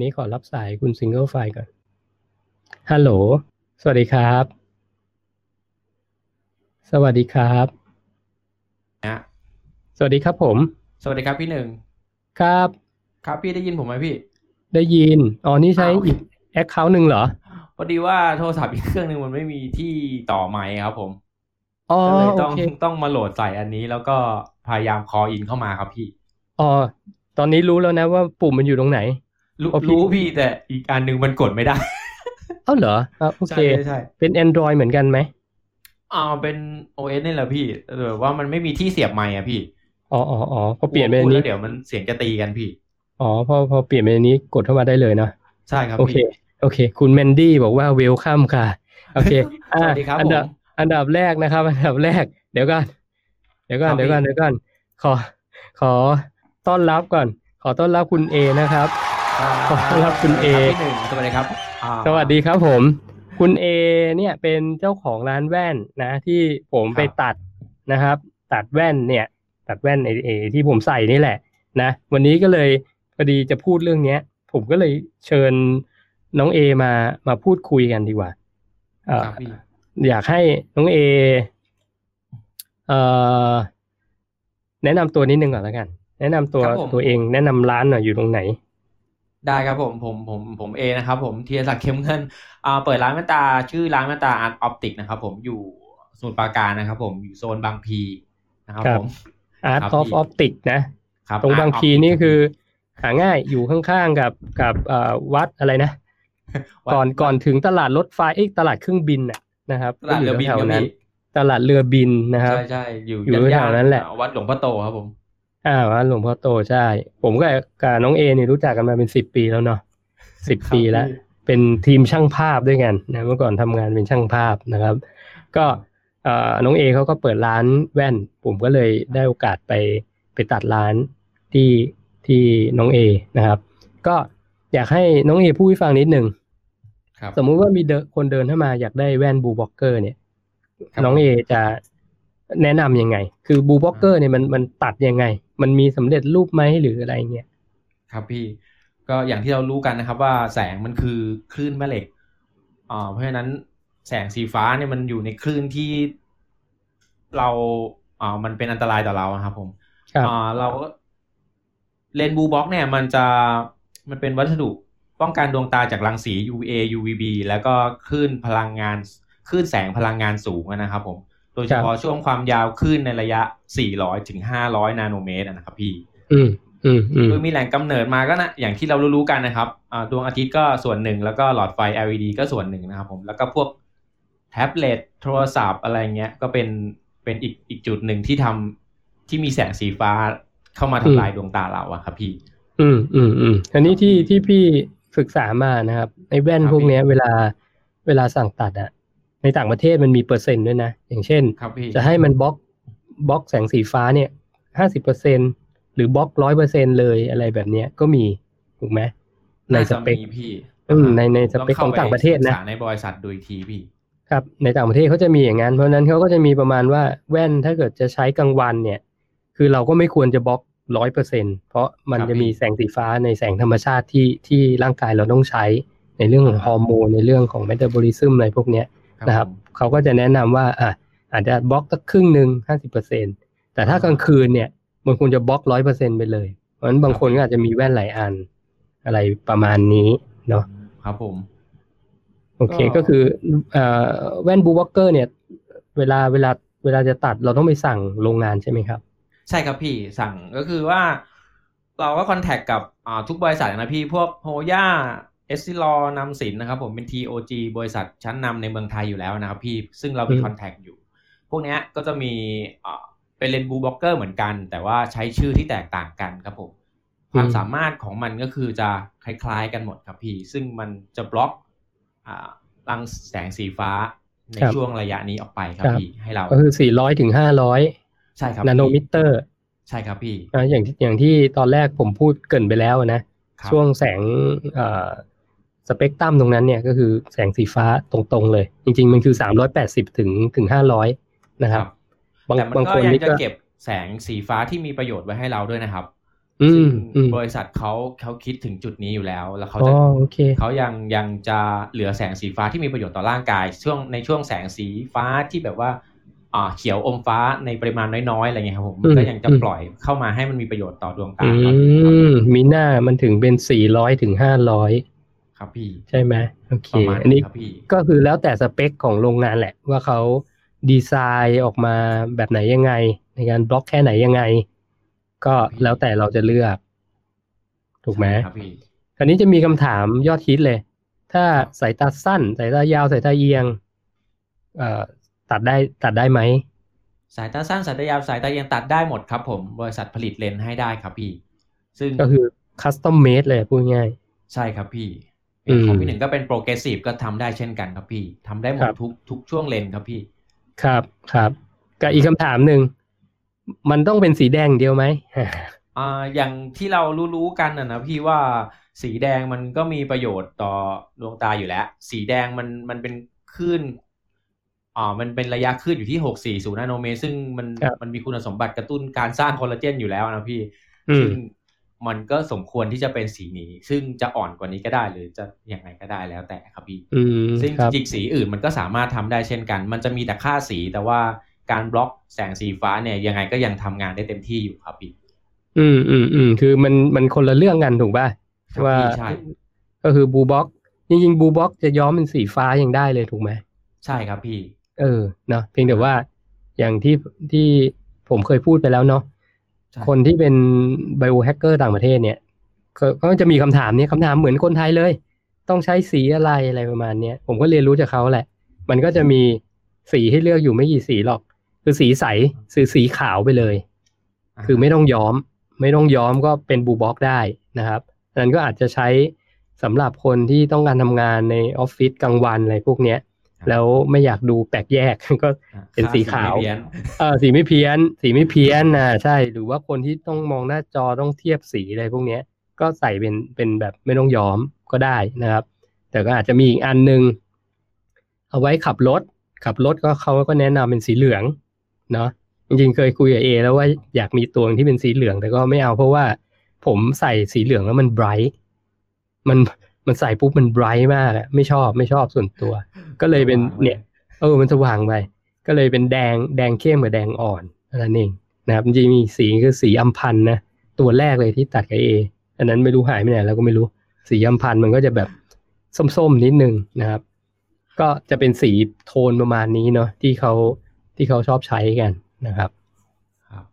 นี้ขอรับสายคุณซิงเกิลฟลายก่อน ฮัลโหล สวัสดีครับ สวัสดีครับนะสวัสดีครับผม สวัสดีครับพี่หนึ่ง ครับ ครับพี่ได้ยินผมไหมพี่ ได้ยิน อ๋อ นี่ใช้อ้าวอีก account หนึ่งเหรอพอดีว่าโทรศัพท์อีกเครื่องหนึ่งมันไม่มีที่ต่อไมค์ครับผมอ๋อก็เลยโอต้องเคต้องมาโหลดใส่อันนี้แล้วก็พยายาม call in เข้ามาครับพี่อ๋อตอนนี้รู้แล้วนะว่าปุ่มมันอยู่ตรงไหน รู้อ๋อพี่รู้พี่แต่อีกอันหนึ่งมันกดไม่ได้เอ้าเหรออะโอเคใช่ใช่ใช่เป็น Android เหมือนกันไหมอ่าเป็น OS นี่แหละพี่แต่แบบว่ามันไม่มีที่เสียบไมค์อะพี่อ๋ออ๋ออ๋อพอเปลี่ยนเป็นพูอัดนแล้นี้วเดี๋ยวมันเสียงจะตีกันพี่อ๋อพอพอเปลี่ยนเป็นอันนี้กดเข้ามาได้เลยเนาะใช่ครับโอเคพี่ โอเค คุณแมนดี้บอกว่าเวลคัมค่ะ โอเคสวัสดีครับอันดับผมอันดับแรกนะครับ อันดับแรก เดี๋ยวก่อนเดี๋ยวก่อนครับเดี๋ยวก่อนพี่เดี๋ยวก่อนขอ ขอต้อนรับก่อน ขอต้อนรับคุณเอนะครับคขอต้อนรับคุณเอรับพี่หนึ่งสวัสดีครับอ่าสวัสดีครับผม คุณเอเนี่ยเป็นเจ้าของร้านแว่นนะ ที่ผมไปตัดนะครับ ตัดแว่นเนี่ย ตัดแว่นเอเอที่ผมใส่นี่แหละ นะ วันนี้ก็เลยพอดีจะพูดเรื่องเนี้ย ผมก็เลยเชิญ น้องเอมามาพูดคุยกันดีกว่าเอ่อครับพี่อยากให้น้องเอเอ่อแนะนำตัวนิดนึงก่อนแล้วกัน แนะนำตัวครับผมตัวเอง แนะนำร้านหน่อยอยู่ตรงไหน ได้ครับผมผมผมผมเอนะครับ ผมธีรศักดิ์เข้มเงินอ่าเปิดร้านแว่นตาชื่อร้านแว่นตาอาร์ตออปติกนะครับ ผมอยู่สมุทรปราการนะครับ ผมอยู่โซนบางพีนะครับครับผม Art ครับ of พี่ Optic นะครับตรงบาง Art พี Optic นี่รับคือ หาง่ายอยู่ข้างๆกับกับเอ่อวัดอะไรนะวัด ก่อนก่อนถึงตลาดรถไฟเอ้ยตลาดเครื่องบินน่ะนะครับตลาดเรือบินแถวครับๆนั้นพี่ตลาดเรือบินนะครับ ใช่ใช่อยู่อยู่ย่าแถวนั้นแหละอ่าวัดหลวงพ่อโตครับผม อ่าวัดหลวงพ่อโตใช่ ผมก็กับน้องเอนี่รู้จักกันมาเป็นสิบปีแล้วเนาะสิบครับปีแล้วพี่เป็นทีมช่างภาพด้วยกันนะเมื่อก่อนทำงานเป็นช่างภาพนะครับ ก็เอ่อน้องเอเขาก็เปิดร้านแว่น ผมก็เลยได้โอกาสไปไปตัดร้านที่ที่น้องเอนะครับ ก็อยากให้น้องเอพูดให้ฟังนิดหนึ่งครับ สมมุติว่ามีเดนคนเดินเข้ามาอยากได้แว่น blue blocker เนี่ยครับน้องเอจะแนะนำยังไง คือ blue blocker เนี่ยมันมันตัดยังไง มันมีสำเร็จรูปไหมหรืออะไรเงี้ย ครับพี่ ก็อย่างที่เรารู้กันนะครับ ว่าแสงมันคือคลื่นแม่เหล็กอ่าเพราะฉะนั้นแสงสีฟ้าเนี่ยมันอยู่ในคลื่นที่เราอ่ามันเป็นอันตรายต่อเราอะครับผมครับอ่าเราเลนส์ blue block เนี่ย มันจะมันเป็นวัสดุ ป้องกันดวงตาจากรังสี UVA UVB แล้วก็คลื่นพลังงานคลื่นแสงพลังงานสูงนะครับผมโดยเฉพาะช่วงความยาวคลื่นในระยะ 400ถึง500 นาโนเมตรอะนะครับพี่อืมอืมอืมโดยมีแหล่งกำเนิดมาก็นะอย่างที่เรารู้ๆกันนะครับอ่าดวงอาทิตย์ก็ส่วนหนึ่งแล้วก็หลอดไฟ LED ก็ส่วนหนึ่งนะครับผมแล้วก็พวกแท็บเล็ตโทรศัพท์อะไรเงี้ยก็เป็นเป็นอีกอีกจุดหนึ่งที่ทำที่มีแสงสีฟ้าเข้ามาทำลายดวงตาเราอะครับพี่ อืมอืมอืมอันนี้ที่ที่พี่ ศึกษามานะครับไอ้แว่นครับพวกเนี้ยพี่เวลาเวลาสั่งตัดอะในต่างประเทศมันมีเปอร์เซ็นต์ด้วยนะ อย่างเช่นครับพี่จะให้มันบล็อกบล็อกแสงสีฟ้าเนี่ยห้าสิบเปอร์เซ็นต์หรือบล็อกร้อยเปอร์เซ็นต์เลยอะไรแบบเนี้ยก็มีถูกไหมในน่าสจะเปคมีพี่อืมในในสเปคของต่างประเทศนะองข้าไศึกษาในบริษัทดูอีกทีพี่ครับในต่างประเทศเขาจะมีอย่างนั้นเพราะฉะนั้นเขาก็จะมีประมาณว่าแว่นถ้าเกิดจะใช้กลางวันเนี่ย คือเราก็ไม่ควรจะบล็อก ร้อยเปอร์เซ็นเพราะมันครับจะมีพี่แสงสีฟ้าในแสงธรรมชาติที่ที่ร่างกายเราต้องใช้ในเรื่องของครับฮอร์โมนในเรื่องของเมตาบอลิซึมอะไรพวกเนี้ยนะครับผมเขาก็จะแนะนำว่าอะอาจจะบล็อกสักครึ่งหนึ่งห้าสิบเปอร์เซ็นแต่ถ้ากลางคืนเนี่ยมันควรจะบล็อกร้อยเปอร์เซ็นไปเลย เพราะฉะนั้นบางคนก็อาจจะมีแว่นหลายอัน อะไรประมาณนี้เนาะครับผม โอเคก็ก็คือเอ่อแว่น blue blocker เนี่ย เวลาเวลาเวลาจะตัดเราต้องไปสั่งโรงงานใช่ไหมครับ ใช่ครับพี่สั่งก็คือว่า เราก็ contact กับอ่าทุกบริษัทนะพี่พวก Hoya Essilor ำสินนะครับผมเป็น TOG บริษัทชั้นนำในเมืองไทยอยู่แล้วนะครับพี่ซึ่งเรามีอืม contact อยู่ พวกเนี้ยก็จะมีอ่าเป็นเลนส์ blue blocker เหมือนกัน แต่ว่าใช้ชื่อที่แตกต่างกันครับผมความสามารถของมันก็คือจะคล้ายๆกันหมดครับพี่ ซึ่งมันจะบล็อกอ่ารังแสงสีฟ้าในครับช่วงระยะนี้ออกไปครับครับพี่ให้เราก็คือ 400ถึง500 ใช่ครับนาโนมิพี่เตอร์ ใช่ครับพี่นะอย่างที่อย่างที่ตอนแรกผมพูดเกรินไปแล้วนะครับช่วงแสงเอ่อสเปกตรัมตรงนั้นเนี่ยก็คือแสงสีฟ้าตรงๆเลย จริง ๆ มันคือ380ถึงถึง500นะครับบางแต่มันบางก็คนยังนี่จะก็เก็บแสงสีฟ้าที่มีประโยชน์ไว้ให้เราด้วยนะครับอืซึ่มงอืมบริษัทเขาเขาคิดถึงจุดนี้อยู่แล้ว แล้วเขาอ๋อจะโอเคเขายังยังจะเหลือแสงสีฟ้าที่มีประโยชน์ต่อร่างกาย ช่วงในช่วงแสงสีฟ้าที่แบบว่าอ่า เขียวอมฟ้าในปริมาณน้อยๆอะไรเงี้ยครับผมมันก็อืมยังจะอืมปล่อยเข้ามาให้มันมีประโยชน์ต่อดวงตาอืครับมมีหน้ามันถึงเป็น400ถึง500ครับพี่ใช่ไหมโอเคประมาณอันนี้ครับพี่ก็คือแล้วแต่สเปคของโรงงานแหละ ว่าเขาดีไซน์ออกมาแบบไหนยังไง ในการบล็อกแค่ไหนยังไง ก็แล้วแต่เราจะเลือก ถูกไหมครับพี่คราวนี้จะมีคำถามยอดฮิตเลย ถ้าสายตาสั้น สายตายาวสายตาเอียงเอ่อ ตัดได้ตัดได้ไหม สายตาสั้นสายตายาวสายตาเอียงตัดได้หมดครับผมบริษัทผลิตเลนส์ให้ได้ครับพี่ ซึ่งก็คือ custom made เลยพูดง่าย ใช่ครับพี่อืมของพี่หนึ่งก็เป็น progressive ก็ทำได้เช่นกันครับพี่ทำได้หมคดรับทุกทุกช่วงเลนส์ครับพี่ ครับครับกับอีกคำถามหนึ่งมันต้องเป็นสีแดงเดียวไหมออ่าอย่างที่เรารู้ๆกันนะนะพี่ว่าสีแดงมันก็มีประโยชน์ต่อดวงตาอยู่แล้ว สีแดงมันมันเป็นคลื่น อ่ามันเป็นระยะคลื่นอยู่ที่หกสี่ศูนย์นาโนเมตรซึ่งมันครับมันมีคุณสมบัติกระตุ้นการสร้างคอลลาเจนอยู่แล้วนะพี่อืมซึ่งมันก็สมควรที่จะเป็นสีนี้ ซึ่งจะอ่อนกว่านี้ก็ได้หรือจะยังไงก็ได้แล้วแต่ครับพี่อืมซึ่งครับจริงๆสีอื่นมันก็สามารถทำได้เช่นกัน มันจะมีแต่ค่าสีแต่ว่าการบล็อกแสงสีฟ้าเนี่ยยังไงก็ยังทำงานได้เต็มที่อยู่ครับพี่อืมอืมอืมคือมันมันคนละเรื่องกันถูกป่ะครับว่าพี่ใช่ก็คือ blue block จริงๆ blue block จะย้อมเป็นสีฟ้ายังได้เลยถูกไหมใช่ครับพี่ เออเนาะเพียงแต่ว่าอย่างที่ที่ผมเคยพูดไปแล้วเนาะใช่คนที่เป็น biohacker ต่างประเทศเนี่ยก็ก็จะมีคำถามเนี้ยคำถามเหมือนคนไทยเลย ต้องใช้สีอะไรอะไรประมาณเนี้ยผมก็เรียนรู้จากเขาแหละ มันก็จะมีสีให้เลือกอยู่ไม่กี่สีหรอก คือสีใสคือสีขาวไปเลยาคือไม่ต้องย้อม ไม่ต้องย้อมก็เป็นบูบ็อกได้นะครับอันนั้นก็อาจจะใช้สำหรับคนที่ต้องการทำงานในออฟฟิศกลางวันอะไรพวกเนี้ย แล้วไม่อยากดูแปลกแยกก็อะเป็นสีขาวไม่เพี้ยนเออสีไม่เพี้ยน สีไม่เพี้ยนนะใช่หรือว่าคนที่ต้องมองหน้าจอต้องเทียบสีอะไรพวกเนี้ย ก็ใส่เป็นเป็นแบบไม่ต้องย้อมก็ได้นะครับ แต่ก็อาจจะมีอีกอันหนึง เอาไว้ขับรถ ขับรถก็เขาก็แนะนำเป็นสีเหลืองเนาะจริงๆเคยคุยกับเอแล้วว่าอยากมีตัวที่เป็นสีเหลืองแต่ก็ไม่เอาเพราะว่าผมใส่สีเหลืองแล้วมันไบรท์มันมันใส่ปุ๊บมันไบรท์มากอะไม่ชอบไม่ชอบส่วนตัว ก็เลยเป็นเนี่ยเออมันสว่างไปก็เลยเป็นแดงแดงเข้มกับแดงอ่อนเท่านั้นเองนะครับจริงๆมีสีคือสีอัมพันธ์นะตัวแรกเลยที่ตัดกับเออันนั้นไม่รู้หายไปไหนแล้วก็ไม่รู้สีอัมพันธ์มันก็จะแบบส้มๆนิดนึงนะครับ ก็จะเป็นสีโทนประมาณนี้เนาะที่เขาที่เขาชอบใช้กันนะครับครับ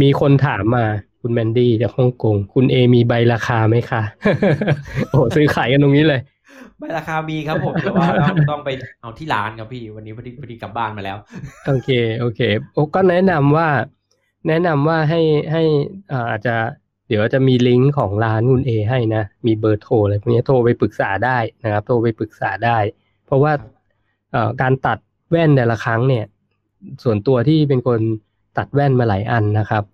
มีคนถามมาคุณแมนดี้จากฮ่องกง คุณเอมีใบราคาไหมคะ โอ้ซื้อขายกันตรงนี้เลย ใบราคามีครับผมแต่ว่าต้องต้องไปเอาที่ร้านครับพี่ วันนี้พอดีพอดีกลับบ้านมาแล้ว โอเคโอเคโอ้ก็แนะนำว่า แนะนำว่าให้ให้อ่าอาจจะเดี๋ยวจะมีลิงก์ของร้านคุณเอให้นะ มีเบอร์โทรอะไรพวกนี้โทรไปปรึกษาได้นะครับ โทรไปปรึกษาได้ เพราะว่าเอ่อการตัดแว่นแต่ละครั้งเนี่ย ส่วนตัวที่เป็นคนตัดแว่นมาหลายอันนะครับ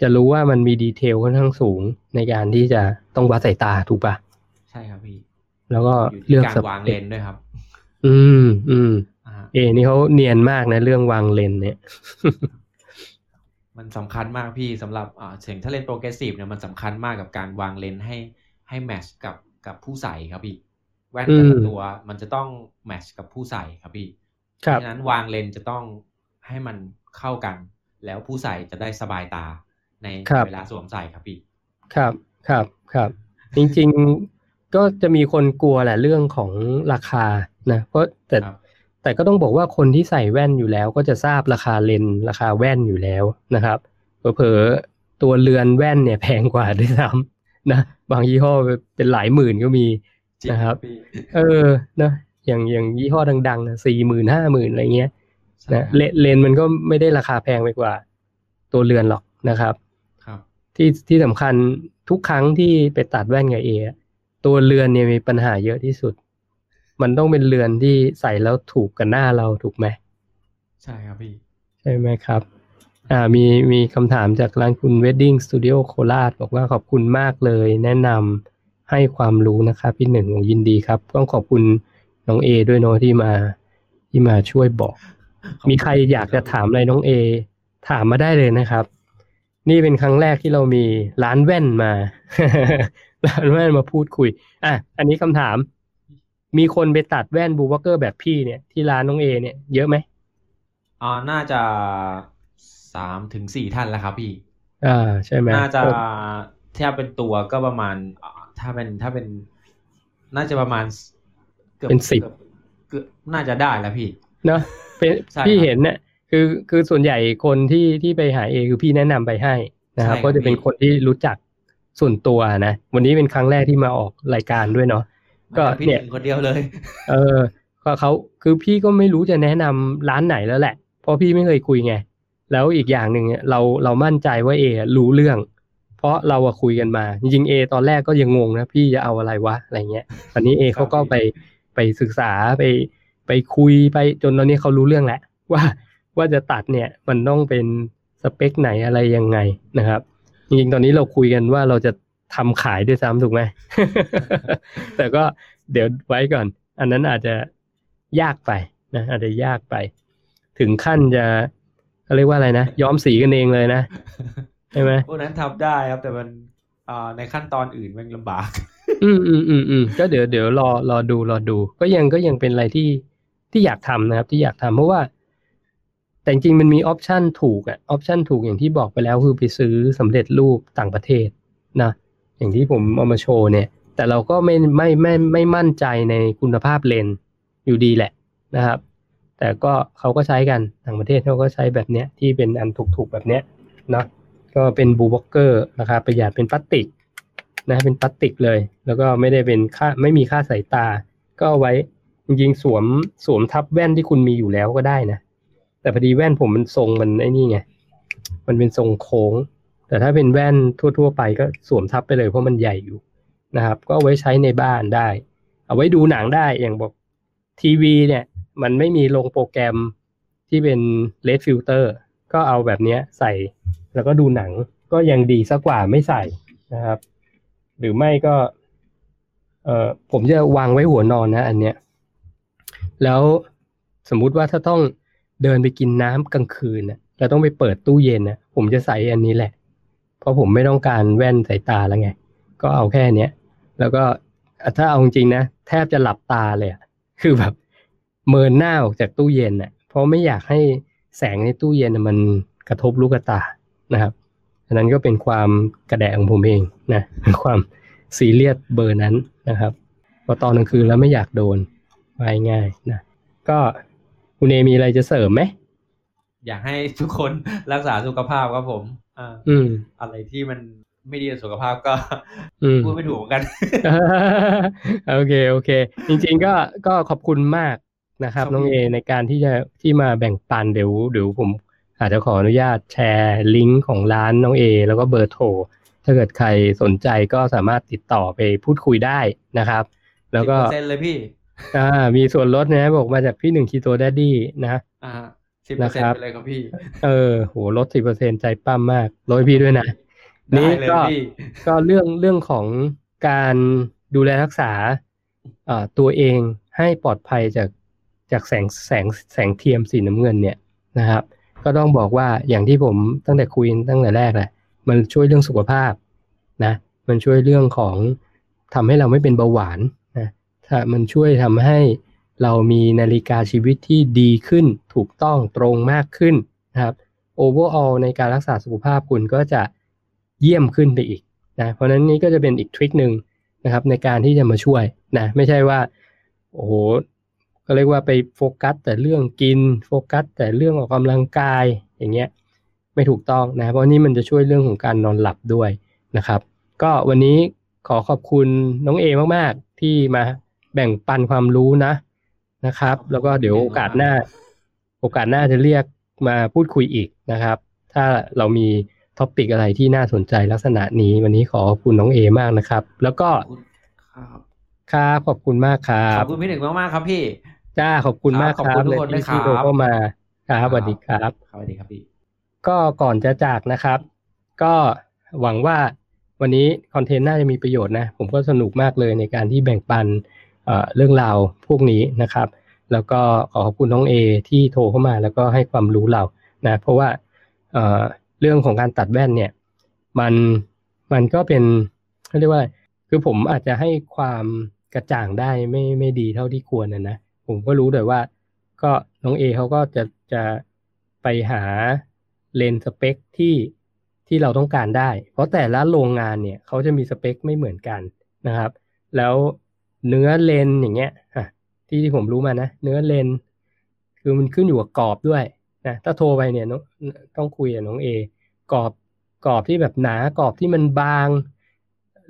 จะรู้ว่ามันมีดีเทลค่อนข้างสูงในการที่จะต้องวัดสายตาถูกปะใช่ครับพี่ แล้วก็อยู่เลืที่อกการสวางเปเลคนด้วยครับ อืมอืมอ่าเอ นี่เขาเนียนมากนะ เรื่องวางเลนเนี่ย มันสำคัญมากพี่สำหรับอ่าเสียงถ้าเลนโปรเกรสซีฟเนี่ยมันสำคัญมากกับการวางเลนให้ให้แมชกับกับผู้ใส่ครับพี่ แว่นแต่ละอืมตัวมันจะต้องแมชกับผู้ใส่ครับพี่ครัเพบราะฉะนั้นวางเลนจะต้องให้มันเข้ากัน แล้วผู้ใส่จะได้สบายตาในครับเวลาสวมใส่ครับพี่ ครับครับครับจริงๆ ก็จะมีคนกลัวแหละเรื่องของราคานะเพราะแต่ครับแต่ก็ต้องบอกว่าคนที่ใส่แว่นอยู่แล้ว ก็จะทราบราคาเลนส์ราคาแว่นอยู่แล้วนะครับเผลอๆตัวเรือนแว่นเนี่ยแพงกว่าด้วยซ้ำนะบางยี่ห้อเป็นหลายหมื่นก็มีจริงนะครับพี่เออนะอย่างอย่างยี่ห้อดังๆนะสี่หมื่นห้าหมื่นอะไรเงี้ยใช่นะครับเลเลนส์มันก็ไม่ได้ราคาแพงไปกว่า ตัวเรือนหรอกนะครับ ครับ ที่ที่สำคัญทุกครั้งที่ไปตัดแว่นกับเออะ ตัวเรือนเนี่ยมีปัญหาเยอะที่สุด มันต้องเป็นเรือนที่ใส่แล้วถูกกับหน้าเราถูกไหมใช่ครับพี่ใช่ไหมครับอ่ามีมีคำถามจากร้านคุณ Wedding Studio โคราชบอกว่าขอบคุณมากเลย แนะนำให้ความรู้นะครับพี่หนึ่งยินดีครับ ต้องขอบคุณน้องเอด้วยเนาะที่มาที่มาช่วยบอก มีใครอยากจะถามอะไรน้องเอถามมาได้เลยนะครับ นี่เป็นครั้งแรกที่เรามีร้านแว่นมาร้าน แว่นมาพูดคุย อะ อันนี้คำถาม มีคนไปตัดแว่นบูวอเกอร์แบบพี่เนี่ยที่ร้านน้องเอเนี่ยเยอะไหมอ่าน่าจะสามถึงสี่ท่านแล้วครับพี่ อ่า ใช่ไหมน่าจะโอ้ถ้าเป็นตัวก็ประมาณอ่าถ้าเป็นถ้าเป็น น่าจะประมาณกือบเป็นสิบกือบเกือบน่าจะได้แล้วพี่ เนาะเป็นใช่พี่ครับเห็นเนี่ยคือคือส่วนใหญ่คนที่ที่ไปหาเอคือพี่แนะนำไปให้นะครับใช่ครับก็จะเป็นพี่คนที่รู้จัก ส่วนตัวนะ วันนี้เป็นครั้งแรกที่มาออกรายการด้วยเนาะก็มาจากพี่เนี่ยหนึ่งคนเดียวเลย เออก็เขาคือพี่ก็ไม่รู้จะแนะนำร้านไหนแล้วแหละ เพราะพี่ไม่เคยคุยไง แล้วอีกอย่างหนึ่งเนี่ยเราเรามั่นใจว่าเอรู้เรื่อง เพราะเราอะคุยกันมา จริงๆเอตอนแรกก็ยังงงนะ พี่จะเอาอะไรวะอะไรเงี้ยตอนนี้เอเขาก็ไปไปศึกษาไปไปคุยไปจนตอนนี้เขารู้เรื่องแล้วว่าว่าจะตัดเนี่ยมันต้องเป็นสเปคไหนอะไรยังไงนะครับ จจริงๆ ตอนนี้เราคุยกันว่าเราจะทำขายด้วยซ้ำถูกไหม แต่ก็เดี๋ยวไว้ก่อน อันนั้นอาจจะยากไปนะอาจจะยากไป ถึงขั้นจะเขาเรียกว่าอะไรนะย้อมสีกันเองเลยนะใช่ไหมพวกนั้นทำได้ครับ แต่มันอ่าในขั้นตอนอื่นมันลำบาก อืมอืมอืมอืมก็เดี๋ยวเดี๋ยวรอรอดูรอดู ก็ยังก็ยังเป็นอะไรที่ที่อยากทำนะครับ ที่อยากทำเพราะว่า แต่จริงมันมีออปชันถูกอะออปชันถูกอย่างที่บอกไปแล้วคือไปซื้อสำเร็จรูปต่างประเทศนะอย่างที่ผมเอามาโชว์เนี่ย แต่เราก็ไม่ไม่ไม่ไม่มั่นใจในคุณภาพเลนส์อยู่ดีแหละนะครับ แต่ก็เขาก็ใช้กันต่างประเทศเขาก็ใช้แบบเนี้ยที่เป็นอันถูกๆแบบเนี้ยนะก็เป็น blue blocker ราคาประหยัดเป็นพลาสติกนะเป็นพลาสติกเลย แล้วก็ไม่ได้เป็นค่าไม่มีค่าสายตา ก็ไว้จริงๆสวมสวมทับแว่นที่คุณมีอยู่แล้วก็ได้นะ แต่พอดีแว่นผมมันทรงมันไอ้นี่ไง มันเป็นทรงโค้ง แต่ถ้าเป็นแว่นทั่ว ๆ ไปก็สวมทับไปเลยเพราะมันใหญ่อยู่นะครับ ก็ไว้ใช้ในบ้านได้ เอาไว้ดูหนังได้อย่างบอกทีวีเนี่ย มันไม่มีลงโปรแกรมที่เป็น red filter ก็เอาแบบนี้ใส่แล้วก็ดูหนังก็ยังดีซะกว่าไม่ใส่นะครับ หรือไม่ก็เออผมจะวางไว้หัวนอนนะ อันเนี้ย แล้วสมมุติว่าถ้าต้อง เดินไปกินน้ำกลางคืนนะเราต้องไปเปิดตู้เย็นนะผมจะใส่อันนี้แหละ เพราะผมไม่ต้องการแว่นสายตาแล้วไง ก็เอาแค่เนี้ยแล้วก็ถ้าเอาจริงนะแทบจะหลับตาเลยอะคือแบบเมินหน้าออกจากตู้เย็นน่ะเพราะไม่อยากให้แสงในตู้เย็นน่ะมันกระทบลูกตานะครับอันนั้นก็เป็นความกระแดะของผมเองนะความซีเรียสเบอร์นั้นนะครับพอตอนกลางคืนแล้วไม่อยากโดนไปง่ายนะก็ คุณเอมีอะไรจะเสริมไหมอยากให้ทุกคนรักษาสุขภาพครับผมอ่าอืม อะไรที่มันไม่ดีต่อสุขภาพก็อืมพูดไม่ถูกเหมือนกัน โอเคโอเค จริงๆก็ก็ขอบคุณมากนะครับครับน้องพี่เอในการที่จะที่มาแบ่งปันเดี๋ยวเดี๋ยวผมอาจจะขออนุญาตแชร์ลิงก์ของร้านน้องเอแล้วก็เบอร์โทร ถ้าเกิดใครสนใจก็สามารถติดต่อไปพูดคุยได้นะครับ แล้วก็10%เลยพี่ อ่า มีส่วนลดนะบอกมาจากพี่หนึ่งคีโตแดดดี้นะอ่าสิบนะเปอร์เซ็นครับต์ไปเลยครับพี่ เออโหลดสิบเปอร์เซ็นใจปั้มมากลดให้พี่ด้วยนะได้นี่เลยก็พี่ก็เรื่องเรื่องของการดูแลรักษาเอ่อตัวเองให้ปลอดภัยจากจากแสงแสงแสงเทียมสีน้ำเงินเนี่ยนะครับ ก็ต้องบอกว่าอย่างที่ผมตั้งแต่คุยตั้งแต่แรกแหละมันช่วยเรื่องสุขภาพนะ มันช่วยเรื่องของทำให้เราไม่เป็นเบาหวานนะมันช่วยทำให้เรามีนาฬิกาชีวิตที่ดีขึ้น ถูกต้องตรงมากขึ้นนะครับ overall ในการรักษาสุขภาพคุณก็จะเยี่ยมขึ้นไปอีกนะเพราะฉะนั้นนี่ก็จะเป็นอีกทริคหนึ่งนะครับในการที่จะมาช่วยนะไม่ใช่ว่าโอ้โหก็เรียกว่าไปโฟกัส แต่เรื่องกินโฟกัส แต่เรื่องออกกำลังกายอย่างเงี้ยไม่ถูกต้องนะเพราะนี่มันจะช่วยเรื่องของการนอนหลับด้วยนะครับ ก็วันนี้ขอขอบคุณน้องเอมากๆ ที่มา แบ่งปันความรู้นะนะครับ แล้วก็เดี๋ยวโอกาสหน้า โอกาสหน้าจะเรียกมาพูดคุยอีกนะครับ ถ้าเรามีท็อปิกอะไรที่น่าสนใจลักษณะนี้วันนี้ขอขอบคุณน้องเอมากนะครับ แล้วก็ขอบคุณครับครับขอบคุณมากครัขบอบคุณพี่หนึ่งมากๆครับพี่จ้าขอบคุณมากครับคขอบรับคุณทุกคนด้วยที่ครับโทรเข้ามาครับสวัสดีครับสวัสดีครับพี่ก็ก่อนจะจากนะครับ ก็หวังว่าวันนี้คอนเทนต์น่าจะมีประโยชน์นะ ผมก็สนุกมากเลยในการที่แบ่งปัน เรื่องราวพวกนี้นะครับ แล้วก็ขอขอบคุณน้องเอที่โทรเข้ามาแล้วก็ให้ความรู้เรานะเพราะว่าเเรื่องของการตัดแว่นเนี่ยมันมันก็เป็นเขาเรียกว่า คือผมอาจจะให้ความกระจ่างได้ไม่ไม่ดีเท่าที่ควรนะนะผมก็รู้แต่ว่า ก็น้องเอเขาก็จะจะไปหาเลนส์สเปคที่ที่เราต้องการได้ เพราะแต่ละโรงงานเนี่ยเขาจะมีสเปคไม่เหมือนกันนะครับ แล้ว เนื้อเลนอย่างเงี้ยอะที่ที่ผมรู้มานะ เนื้อเลน คือมันขึ้นอยู่กับกรอบด้วยนะถ้าโทรไปเนี่ยต้องคุยกับน้องเอกรอบกรอบที่แบบหนากรอบที่มันบาง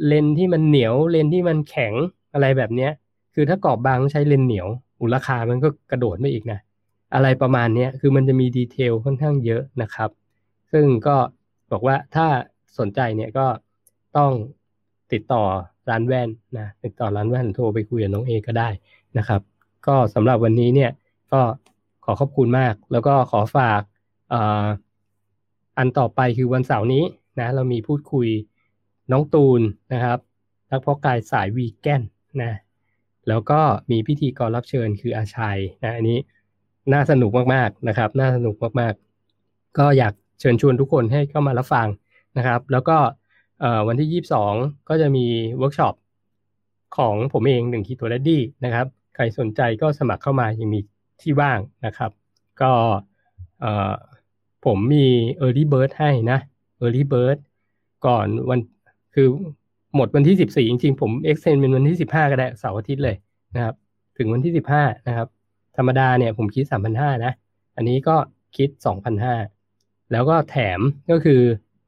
เลนที่มันเหนียวเลนที่มันแข็งอะไรแบบเนี้ย คือถ้ากรอบบางต้องใช้เลนเหนียวอุราคามันก็กระโดดไปอีกนะอะไรประมาณเนี้ยคือมันจะมีดีเทลค่อนข้างเยอะนะครับ ซึ่งก็บอกว่าถ้าสนใจเนี่ยก็ต้องติดต่อ ร้านแว่นนะติดต่อร้านแว่นโทรไปคุยกับน้องเอก็ได้นะครับ ก็สำหรับวันนี้เนี่ยก็ขอขอบคุณมาก แล้วก็ขอฝากอ่ออันต่อไปคือวันเสาร์นี้นะเรามีพูดคุยน้องตูนนะครับนักเพาะกายสายวีแกนนะแล้วก็มีพิธีกรรับเชิญคืออาชัยนะอันนี้น่าสนุกมากๆนะครับ น่าสนุกมากๆ ก็อยากเชิญชวนทุกคนให้เข้ามารับฟังนะครับ แล้วก็ วันที่ 22 ก็จะมีเวิร์กช็อปของผมเองหนึ่ง Keto Daddy นะครับ ใครสนใจก็สมัครเข้ามายังมีที่ว่างนะครับ ก็ผมมี Early Bird ให้นะ Early Bird ก่อนวันคือหมดวันที่ 14 จริงๆ ผม extend เป็นวันที่ 15 ก็ได้เสาร์อาทิตย์เลยนะครับ ถึงวันที่ 15 นะครับ ธรรมดาเนี่ยผมคิด 3,500 นะ อันนี้ก็คิด 2,500 แล้วก็แถมก็คือ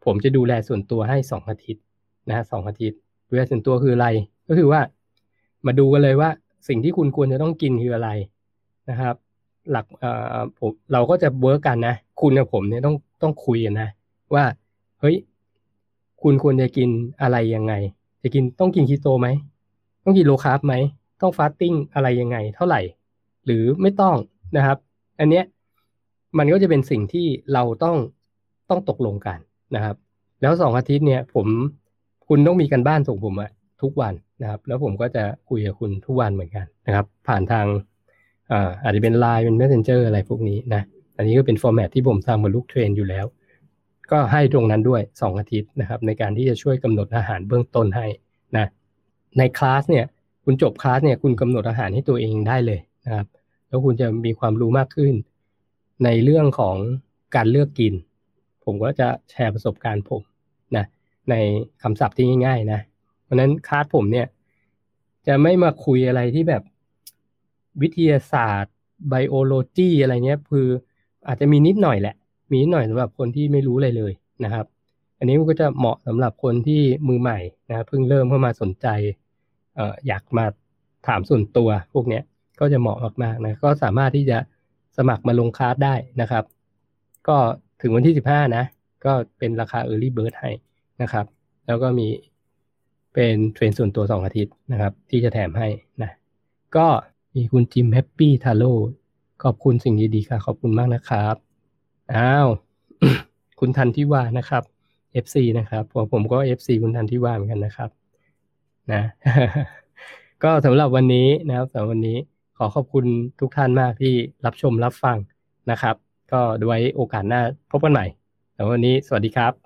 ผมจะดูแลส่วนตัวให้2องอาทิตย์นะสองอาทิตย์ดูแลส่วนตัวคืออะไร ก็คือว่า มาดูกันเลยว่าสิ่งที่คุณควรจะต้องกินคืออะไรนะครับ หลักเอ่อผมเราก็จะ work กันนะ คุณกับผมเนี่ยต้องต้องคุยกันนะ ว่าเฮ้ยคุณควรจะกินอะไรยังไง จะกินต้องกินคีโตไหมต้องกิน low carb ไหมต้อง fasting อะไรยังไง เท่าไหร่ หรือไม่ต้องนะครับ อันเนี้ยมันก็จะเป็นสิ่งที่เราต้องต้องตกลงกัน นะครับ แล้วสองอาทิตย์เนี่ย ผมคุณต้องมีกันบ้านส่งผมอะทุกวันนะครับ แล้วผมก็จะคุยกับคุณทุกวันเหมือนกันนะครับ ผ่านทางอาอาจจะเป็น Line เป็น Messenger อะไรพวกนี้นะอันนี้ก็เป็นฟอร์แมตที่ผมทำกับลูกเทรนอยู่แล้ว ก็ให้ตรงนั้นด้วย 2 อาทิตย์นะครับ ในการที่จะช่วยกำหนดอาหารเบื้องต้นให้นะในคลาสเนี่ยคุณจบคลาสเนี่ยคุณกำหนดอาหารให้ตัวเองได้เลยนะครับ แล้วคุณจะมีความรู้มากขึ้น ในเรื่องของการเลือกกิน ผมก็จะแชร์ประสบการณ์ผมนะในคำศัพท์ที่ง่าย ๆ นะ เพราะนั้นคลาสผมเนี่ย จะไม่มาคุยอะไรที่แบบวิทยาศาสตร์ไบโอโลจีอะไรเนี้ยคืออาจจะมีนิดหน่อยแหละ มีนิดหน่อยสำหรับคนที่ไม่รู้อะไรเลยนะครับ อันนี้ก็จะเหมาะสำหรับคนที่มือใหม่นะเพิ่งเริ่มเข้ามาสนใจอออยากมาถามส่วนตัวพวกเนี้ยก็จะเหมาะมากๆนะก็สามารถที่จะสมัครมาลงคลาสได้นะครับ ก็ ถึงวันที่ 15 นะ ก็เป็นราคา Early Bird ให้นะครับ แล้วก็มีเป็น train ส่วนตัว 2 อาทิตย์นะครับ ที่จะแถมให้นะ ก็มีคุณจิม Happy Taro ขอบคุณสิ่งดีๆค่ะ ขอบคุณมากนะครับอ้าวคุณทันทิวานะครับ FC นะครับผมผมก็ FC คุณทันทิวาเหมือนกันนะครับ นะ ก็สำหรับวันนี้นะครับสำหรับวันนี้ขอขอบคุณทุกท่านมากที่รับชมรับฟังนะครับ ก็ด้วยโอกาสหน้าพบกันใหม่แต่วันนี้สวัสดีครับ